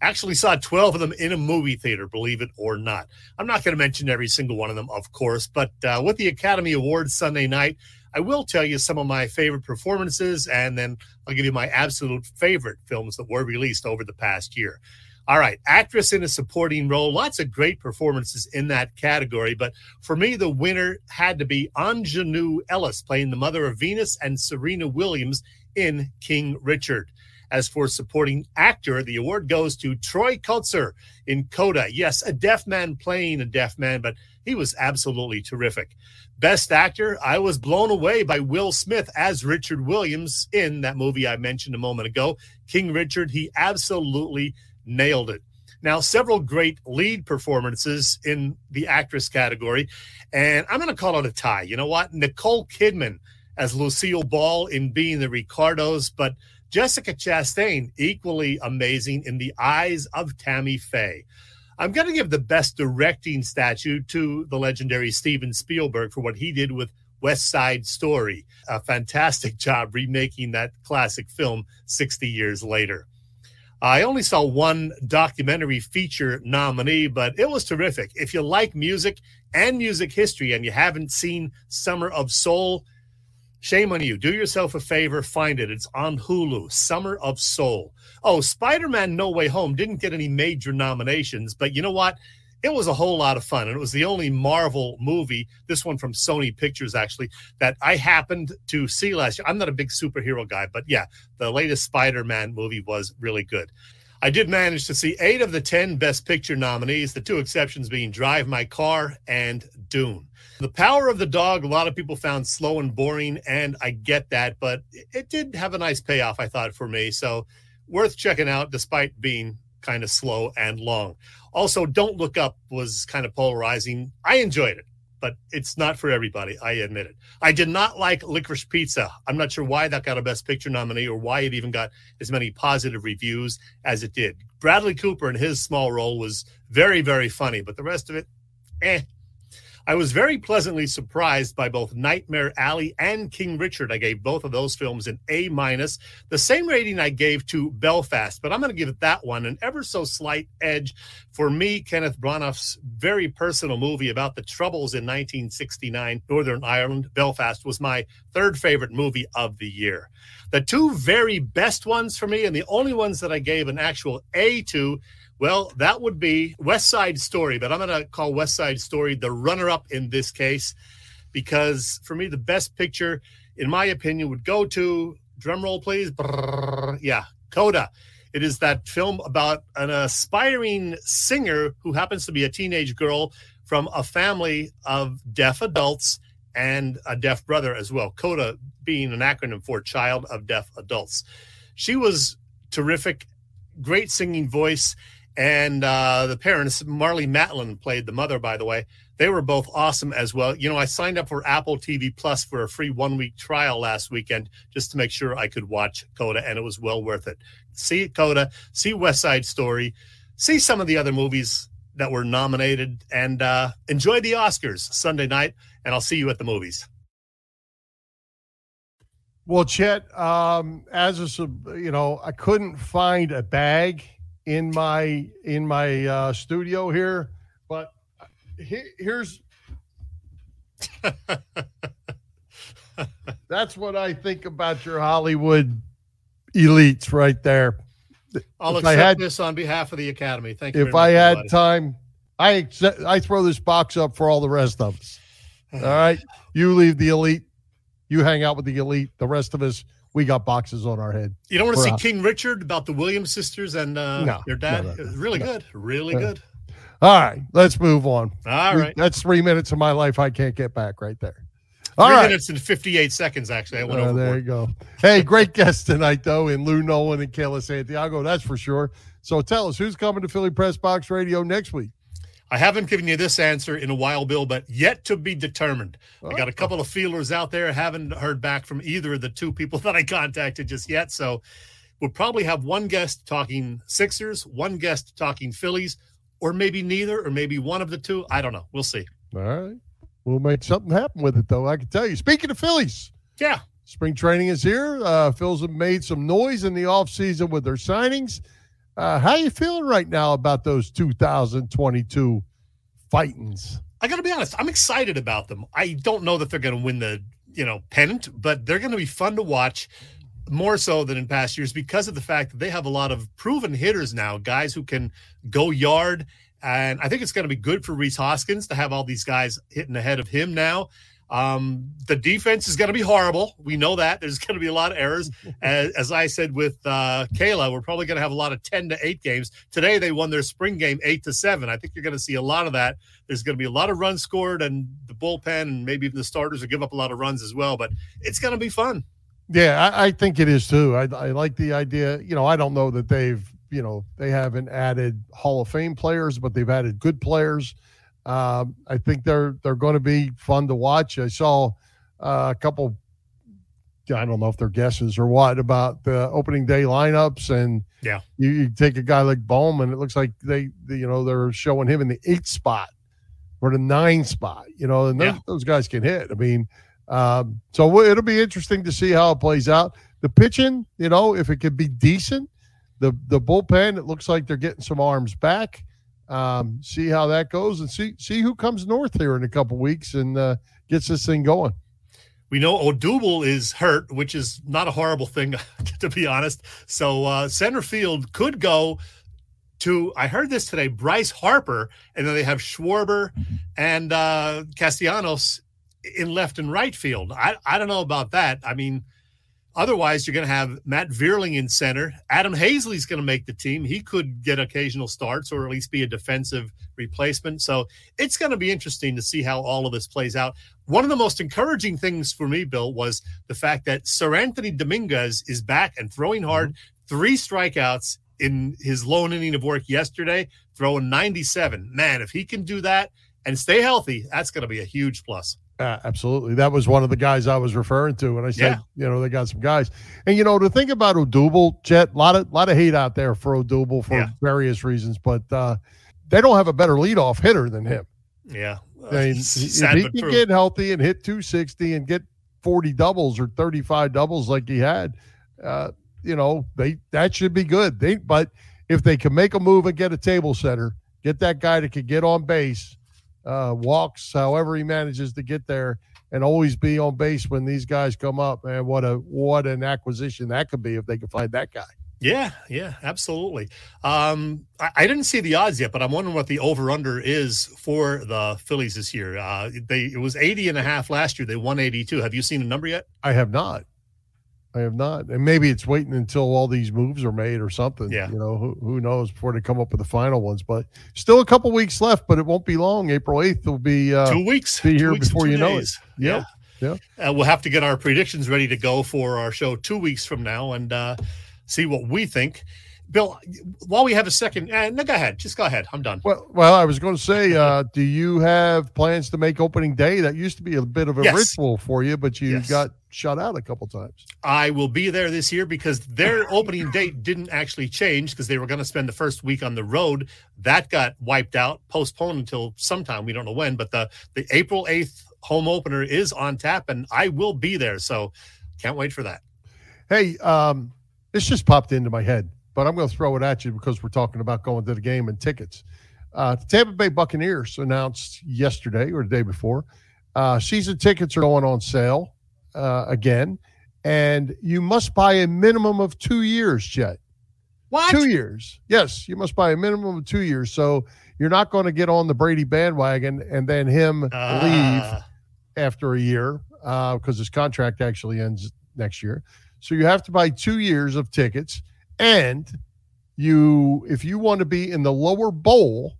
Actually, saw 12 of them in a movie theater, believe it or not. I'm not going to mention every single one of them, of course, but uh, with the Academy Awards Sunday night, I will tell you some of my favorite performances, and then I'll give you my absolute favorite films that were released over the past year. All right, actress in a supporting role. Lots of great performances in that category, but for me, the winner had to be Aunjanue Ellis, playing the mother of Venus, and Serena Williams in King Richard. As for supporting actor, the award goes to Troy Kotsur in Coda. Yes, a deaf man playing a deaf man, but he was absolutely terrific. Best actor, I was blown away by Will Smith as Richard Williams in that movie I mentioned a moment ago, King Richard. He absolutely nailed it. Now, several great lead performances in the actress category, and I'm going to call it a tie. You know what? Nicole Kidman as Lucille Ball in Being the Ricardos, but Jessica Chastain equally amazing in The Eyes of Tammy Faye. I'm going to give the best directing statue to the legendary Steven Spielberg for what he did with West Side Story. A fantastic job remaking that classic film 60 years later. I only saw one documentary feature nominee, but it was terrific. If you like music and music history and you haven't seen Summer of Soul, shame on you. Do yourself a favor, find it. It's on Hulu, Summer of Soul. Oh, Spider Man No Way Home didn't get any major nominations, but you know what? it was a whole lot of fun. And it was the only Marvel movie, this one from Sony Pictures, actually, that I happened to see last year. I'm not a big superhero guy, but yeah, the latest Spider Man movie was really good. I did manage to see eight of the 10 Best Picture nominees, the two exceptions being Drive My Car and Dune. The Power of the Dog, a lot of people found slow and boring, and I get that, but it did have a nice payoff, I thought, for me. So worth checking out despite being kind of slow and long. Also, Don't Look Up was kind of polarizing. I enjoyed it, but it's not for everybody. I admit it. I did not like Licorice Pizza. I'm not sure why that got a Best Picture nominee or why it even got as many positive reviews as it did. Bradley Cooper in his small role was very, very funny, but the rest of it, eh. I was very pleasantly surprised by both Nightmare Alley and King Richard. I gave both of those films an A minus, the same rating I gave to Belfast, but I'm going to give it that one an ever so slight edge. For me, Kenneth Branagh's very personal movie about the troubles in 1969 Northern Ireland, Belfast, was my third favorite movie of the year. The two very best ones for me, and the only ones that I gave an actual A to, well, that would be West Side Story, but I'm going to call West Side Story the runner up in this case because for me, the best picture, in my opinion, would go to drum roll, please. Brrr, yeah, Coda. It is that film about an aspiring singer who happens to be a teenage girl from a family of deaf adults and a deaf brother as well. CODA being an acronym for Child of Deaf Adults. She was terrific, great singing voice. And uh, the parents, Marlee Matlin played the mother, by the way. They were both awesome as well. You know, I signed up for Apple TV Plus for a free one week trial last weekend just to make sure I could watch Coda, and it was well worth it. See Coda, see West Side Story, see some of the other movies that were nominated, and uh, enjoy the Oscars Sunday night. And I'll see you at the movies. Well, Chet, um, as a you know, I couldn't find a bag in my in my uh, studio here, he, here's that's what I think about your Hollywood elites right there. I'll if accept had, this on behalf of the Academy. Thank you. If I had time, I accept, I throw this box up for all the rest of us. All right, you leave the elite, you hang out with the elite. The rest of us, we got boxes on our head. You don't want to see out. King Richard about the Williams sisters and uh, no, their dad? No, no, really good. Really good. All right, let's move on. All right. That's three minutes of my life I can't get back right there. All Three right. minutes and 58 seconds, actually. I went uh, There you go. Hey, great guest tonight, though, in Lou Nolan and Kayla Santiago. That's for sure. So tell us, who's coming to Philly Press Box Radio next week? I haven't given you this answer in a while, Bill, but yet to be determined. Oh. I got a oh. couple of feelers out there. Haven't heard back from either of the two people that I contacted just yet. So we'll probably have one guest talking Sixers, one guest talking Phillies, or maybe neither, or maybe one of the two. I don't know. We'll see. All right. we'll make something happen with it, though. I can tell you. Speaking of Phillies, Yeah. spring training is here. Uh, Phil's have made some noise in the offseason with their signings. Uh, how you feeling right now about those 2022 fightings? I got to be honest. I'm excited about them. I don't know that they're going to win the you know pennant, but they're going to be fun to watch more so than in past years because of the fact that they have a lot of proven hitters now, guys who can go yard. And I think it's going to be good for Rhys Hoskins to have all these guys hitting ahead of him now. Um, the defense is going to be horrible. We know that there's going to be a lot of errors. as, as I said with uh, Kayla, we're probably going to have a lot of 10 to 8 games. Today, they won their spring game 8 to 7. I think you're going to see a lot of that. There's going to be a lot of runs scored, and the bullpen and maybe even the starters will give up a lot of runs as well. But it's going to be fun. Yeah, I, I think it is too. I, I like the idea. You know, I don't know that they've, you know, they haven't added Hall of Fame players, but they've added good players. Um, I think they're they're going to be fun to watch. I saw uh, a couple. I don't know if they're guesses or what about the opening day lineups, and Yeah. you, you take a guy like Bowman. It looks like they, they, you know, they're showing him in the eight spot or the nine spot. You know, and those, Yeah. those guys can hit. I mean, um, so it'll be interesting to see how it plays out. The pitching, you know, if it could be decent, the the bullpen, it looks like they're getting some arms back. Um, see how that goes, and see see who comes north here in a couple weeks and uh, gets this thing going. We know Odubel is hurt, which is not a horrible thing, to be honest. So uh, center field could go to. I heard this today. Bryce Harper, and then they have Schwarber and uh, Castellanos in left and right field. I I don't know about that. I mean, otherwise you're going to have Matt Vierling in center. Adam Haseley's going to make the team. He could get occasional starts or at least be a defensive replacement. So it's going to be interesting to see how all of this plays out. One of the most encouraging things for me, Bill, was the fact that Seranthony Dominguez is back and throwing hard. Mm-hmm. Three strikeouts in his lone inning of work yesterday, throwing 97. Man, if he can do that and stay healthy, that's going to be a huge plus. Uh, absolutely. That was one of the guys I was referring to when I said, you know, they got some guys. And you know, to think about Odubel, Chet, a lot of lot of hate out there for Odubel for Yeah. various reasons, but uh, they don't have a better leadoff hitter than him. Yeah. I mean, Sad if he can get healthy and hit 260 and get 40 doubles or 35 doubles like he had, uh, you know, they that should be good. They but if they can make a move and get a table setter, get that guy that can get on base, uh, walks however he manages to get there, and always be on base when these guys come up. Man, what a what an acquisition that could be if they could find that guy. Yeah, yeah, absolutely. Um, I, I didn't see the odds yet, but I'm wondering what the over under is for the Phillies this year. Uh, they it was 80 and a half last year. They won 82. Have you seen the number yet? I have not. I have not. And maybe it's waiting until all these moves are made or something. Yeah. You know, who, who knows before they come up with the final ones. But still a couple weeks left, but it won't be long. April 8th will be. Uh, two weeks. be here weeks before you know it. days. Yep, Yeah. Uh, we'll have to get our predictions ready to go for our show two weeks from now and uh, see what we think. Bill, while we have a second, uh, no, go ahead. Just go ahead. I'm done. well, well, I was going to say, uh, do you have plans to make opening day? That used to be a bit of a Yes. ritual for you, but you Yes. got shut out a couple times. I will be there this year because their opening date didn't actually change because they were going to spend the first week on the road. That got wiped out, postponed until sometime. We don't know when, but the the April 8th home opener is on tap and I will be there. So can't wait for that. Hey, um, this just popped into my head, but I'm going to throw it at you because we're talking about going to the game and tickets. Uh, the Tampa Bay Buccaneers announced yesterday or the day before uh, season tickets are going on sale uh, again, and you must buy a minimum of two years, Chet. What? Two years. Yes, you must buy a minimum of two years. So you're not going to get on the Brady bandwagon and then him leave Ah, after a year because his contract actually ends next year. So you have to buy two years of tickets, and you, if you want to be in the lower bowl,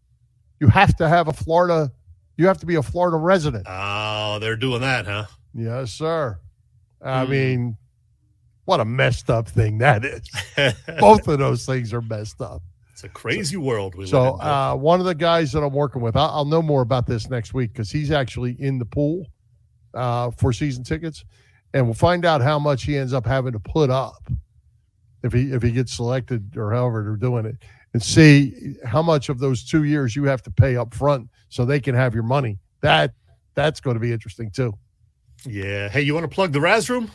you have to have a Florida. You have to be a Florida resident. Oh, they're doing that, huh? Yes, sir. I Hmm. mean, what a messed up thing that is. Both of those things are messed up. it's a crazy world we So live in. Uh, one of the guys that I'm working with, I'll, I'll know more about this next week because he's actually in the pool uh, for season tickets, and we'll find out how much he ends up having to put up if he if he gets selected or however they're doing it, and see how much of those two years you have to pay up front so they can have your money. That that's going to be interesting too. Yeah. Hey, you want to plug the Raz Room?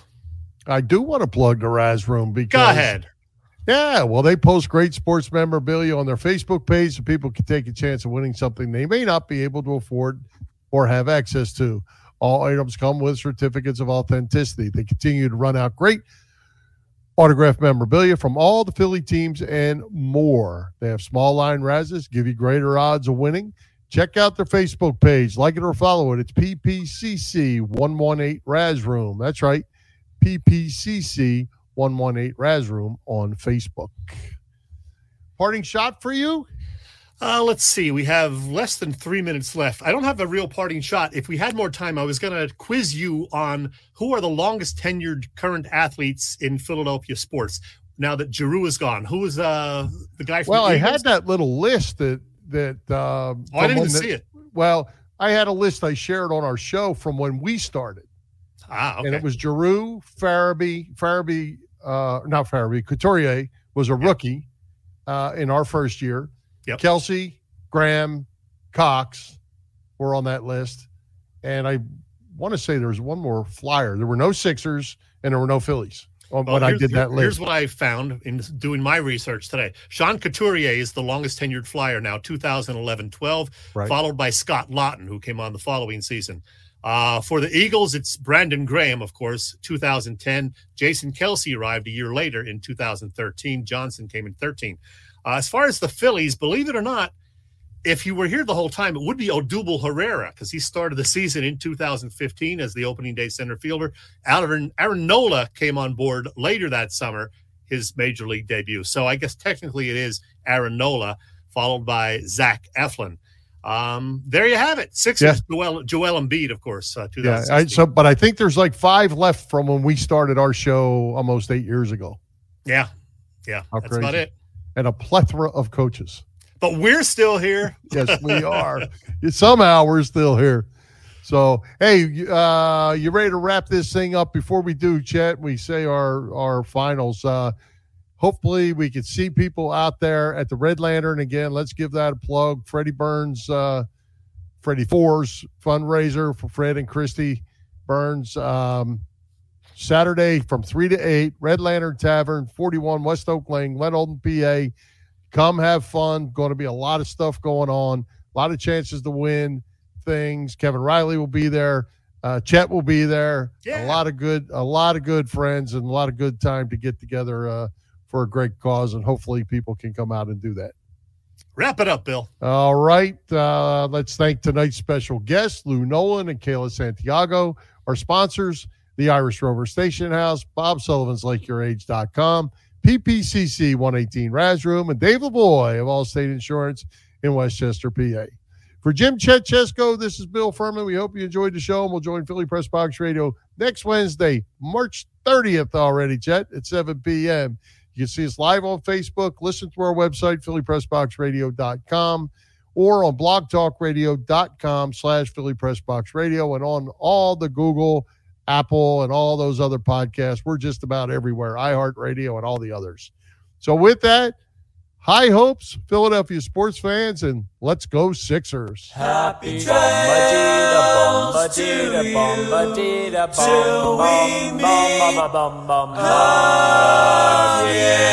I do want to plug the Raz Room because Go ahead. Yeah, well, they post great sports memorabilia on their Facebook page so people can take a chance of winning something they may not be able to afford or have access to. All items come with certificates of authenticity. They continue to run out great autographed memorabilia from all the Philly teams and more. They have small line Razes, give you greater odds of winning. Check out their Facebook page, like it or follow it. It's PPCC 118 Raz Room. That's right, PPCC 118 Raz Room on Facebook. Parting shot for you? Uh, let's see. We have less than three minutes left. I don't have a real parting shot. If we had more time, I was going to quiz you on who are the longest tenured current athletes in Philadelphia sports. Now that Giroux is gone, who is uh, the guy? From Well, I had that little list that that. Um, Oh, I didn't even when see it. Well, I had a list I shared on our show from when we started. Ah, okay. and it was Giroux, Farabee, Farabee, uh, not Farabee, Couturier was a rookie uh, in our first year. Yep. Kelce, Graham, Cox were on that list, and I want to say there was one more flyer. There were no Sixers and there were no Phillies Well, when I here's- did that here- Here's what I found in doing my research today. Sean Couturier is the longest tenured flyer now, 2011 12, Right. followed by Scott Laughton, who came on the following season. Uh, for the Eagles, it's Brandon Graham, of course, 2010. Jason Kelce arrived a year later in 2013. Johnson came in 13. Uh, as far as the Phillies, believe it or not, if you were here the whole time, it would be Odubel Herrera because he started the season in 2015 as the opening day center fielder. Aaron, Aaron Nola came on board later that summer, his major league debut. So I guess technically it is Aaron Nola, followed by Zach Eflin. Um, there you have it. Sixers, Joel, Joel Embiid, of course. Uh, Yeah, I, so but I think there's like five left from when we started our show almost eight years ago, yeah, yeah, How that's about crazy. it. And a plethora of coaches. But we're still here. Yes, we are. Somehow we're still here. So, hey, you- uh, you ready to wrap this thing up? Before we do, Chet, we say our our finals. Uh, hopefully, we can see people out there at the Red Lantern again. Let's give that a plug. Freddie Burns, uh, Freddie Fours fundraiser for Fred and Christy Burns. Um, Saturday from three to eight, Red Lantern Tavern, forty-one West Oak Lane, Glenolden, PA. Come have fun. Going to be a lot of stuff going on. A lot of chances to win things. Kevin Riley will be there. Uh, Chet will be there. Yeah. A lot of good, a lot of good friends, and a lot of good time to get together uh, for a great cause. And hopefully, people can come out and do that. Wrap it up, Bill. All right. Uh, let's thank tonight's special guests, Lou Nolan and Kayla Santiago, our sponsors, the Irish Rover Station House, Bob Sullivan's LakeYourAge.com, PPCC 118 Raz Room, and Dave LeBoy of Allstate Insurance in West Chester, PA. For Jim Chetchesko, this is Bill Furman. We hope you enjoyed the show, and we'll join Philly Press Box Radio next Wednesday, March 30th already, Chet, at 7 p.m. You can see us live on Facebook, listen to our website, phillypressboxradio.com, or on blogtalkradio.com slash Philly Press Box Radio, and on all the Google, Apple, and all those other podcasts. We're just about everywhere, iHeartRadio and all the others. So with that, high hopes, Philadelphia sports fans, and let's go Sixers. Happy travels to you till we meet again.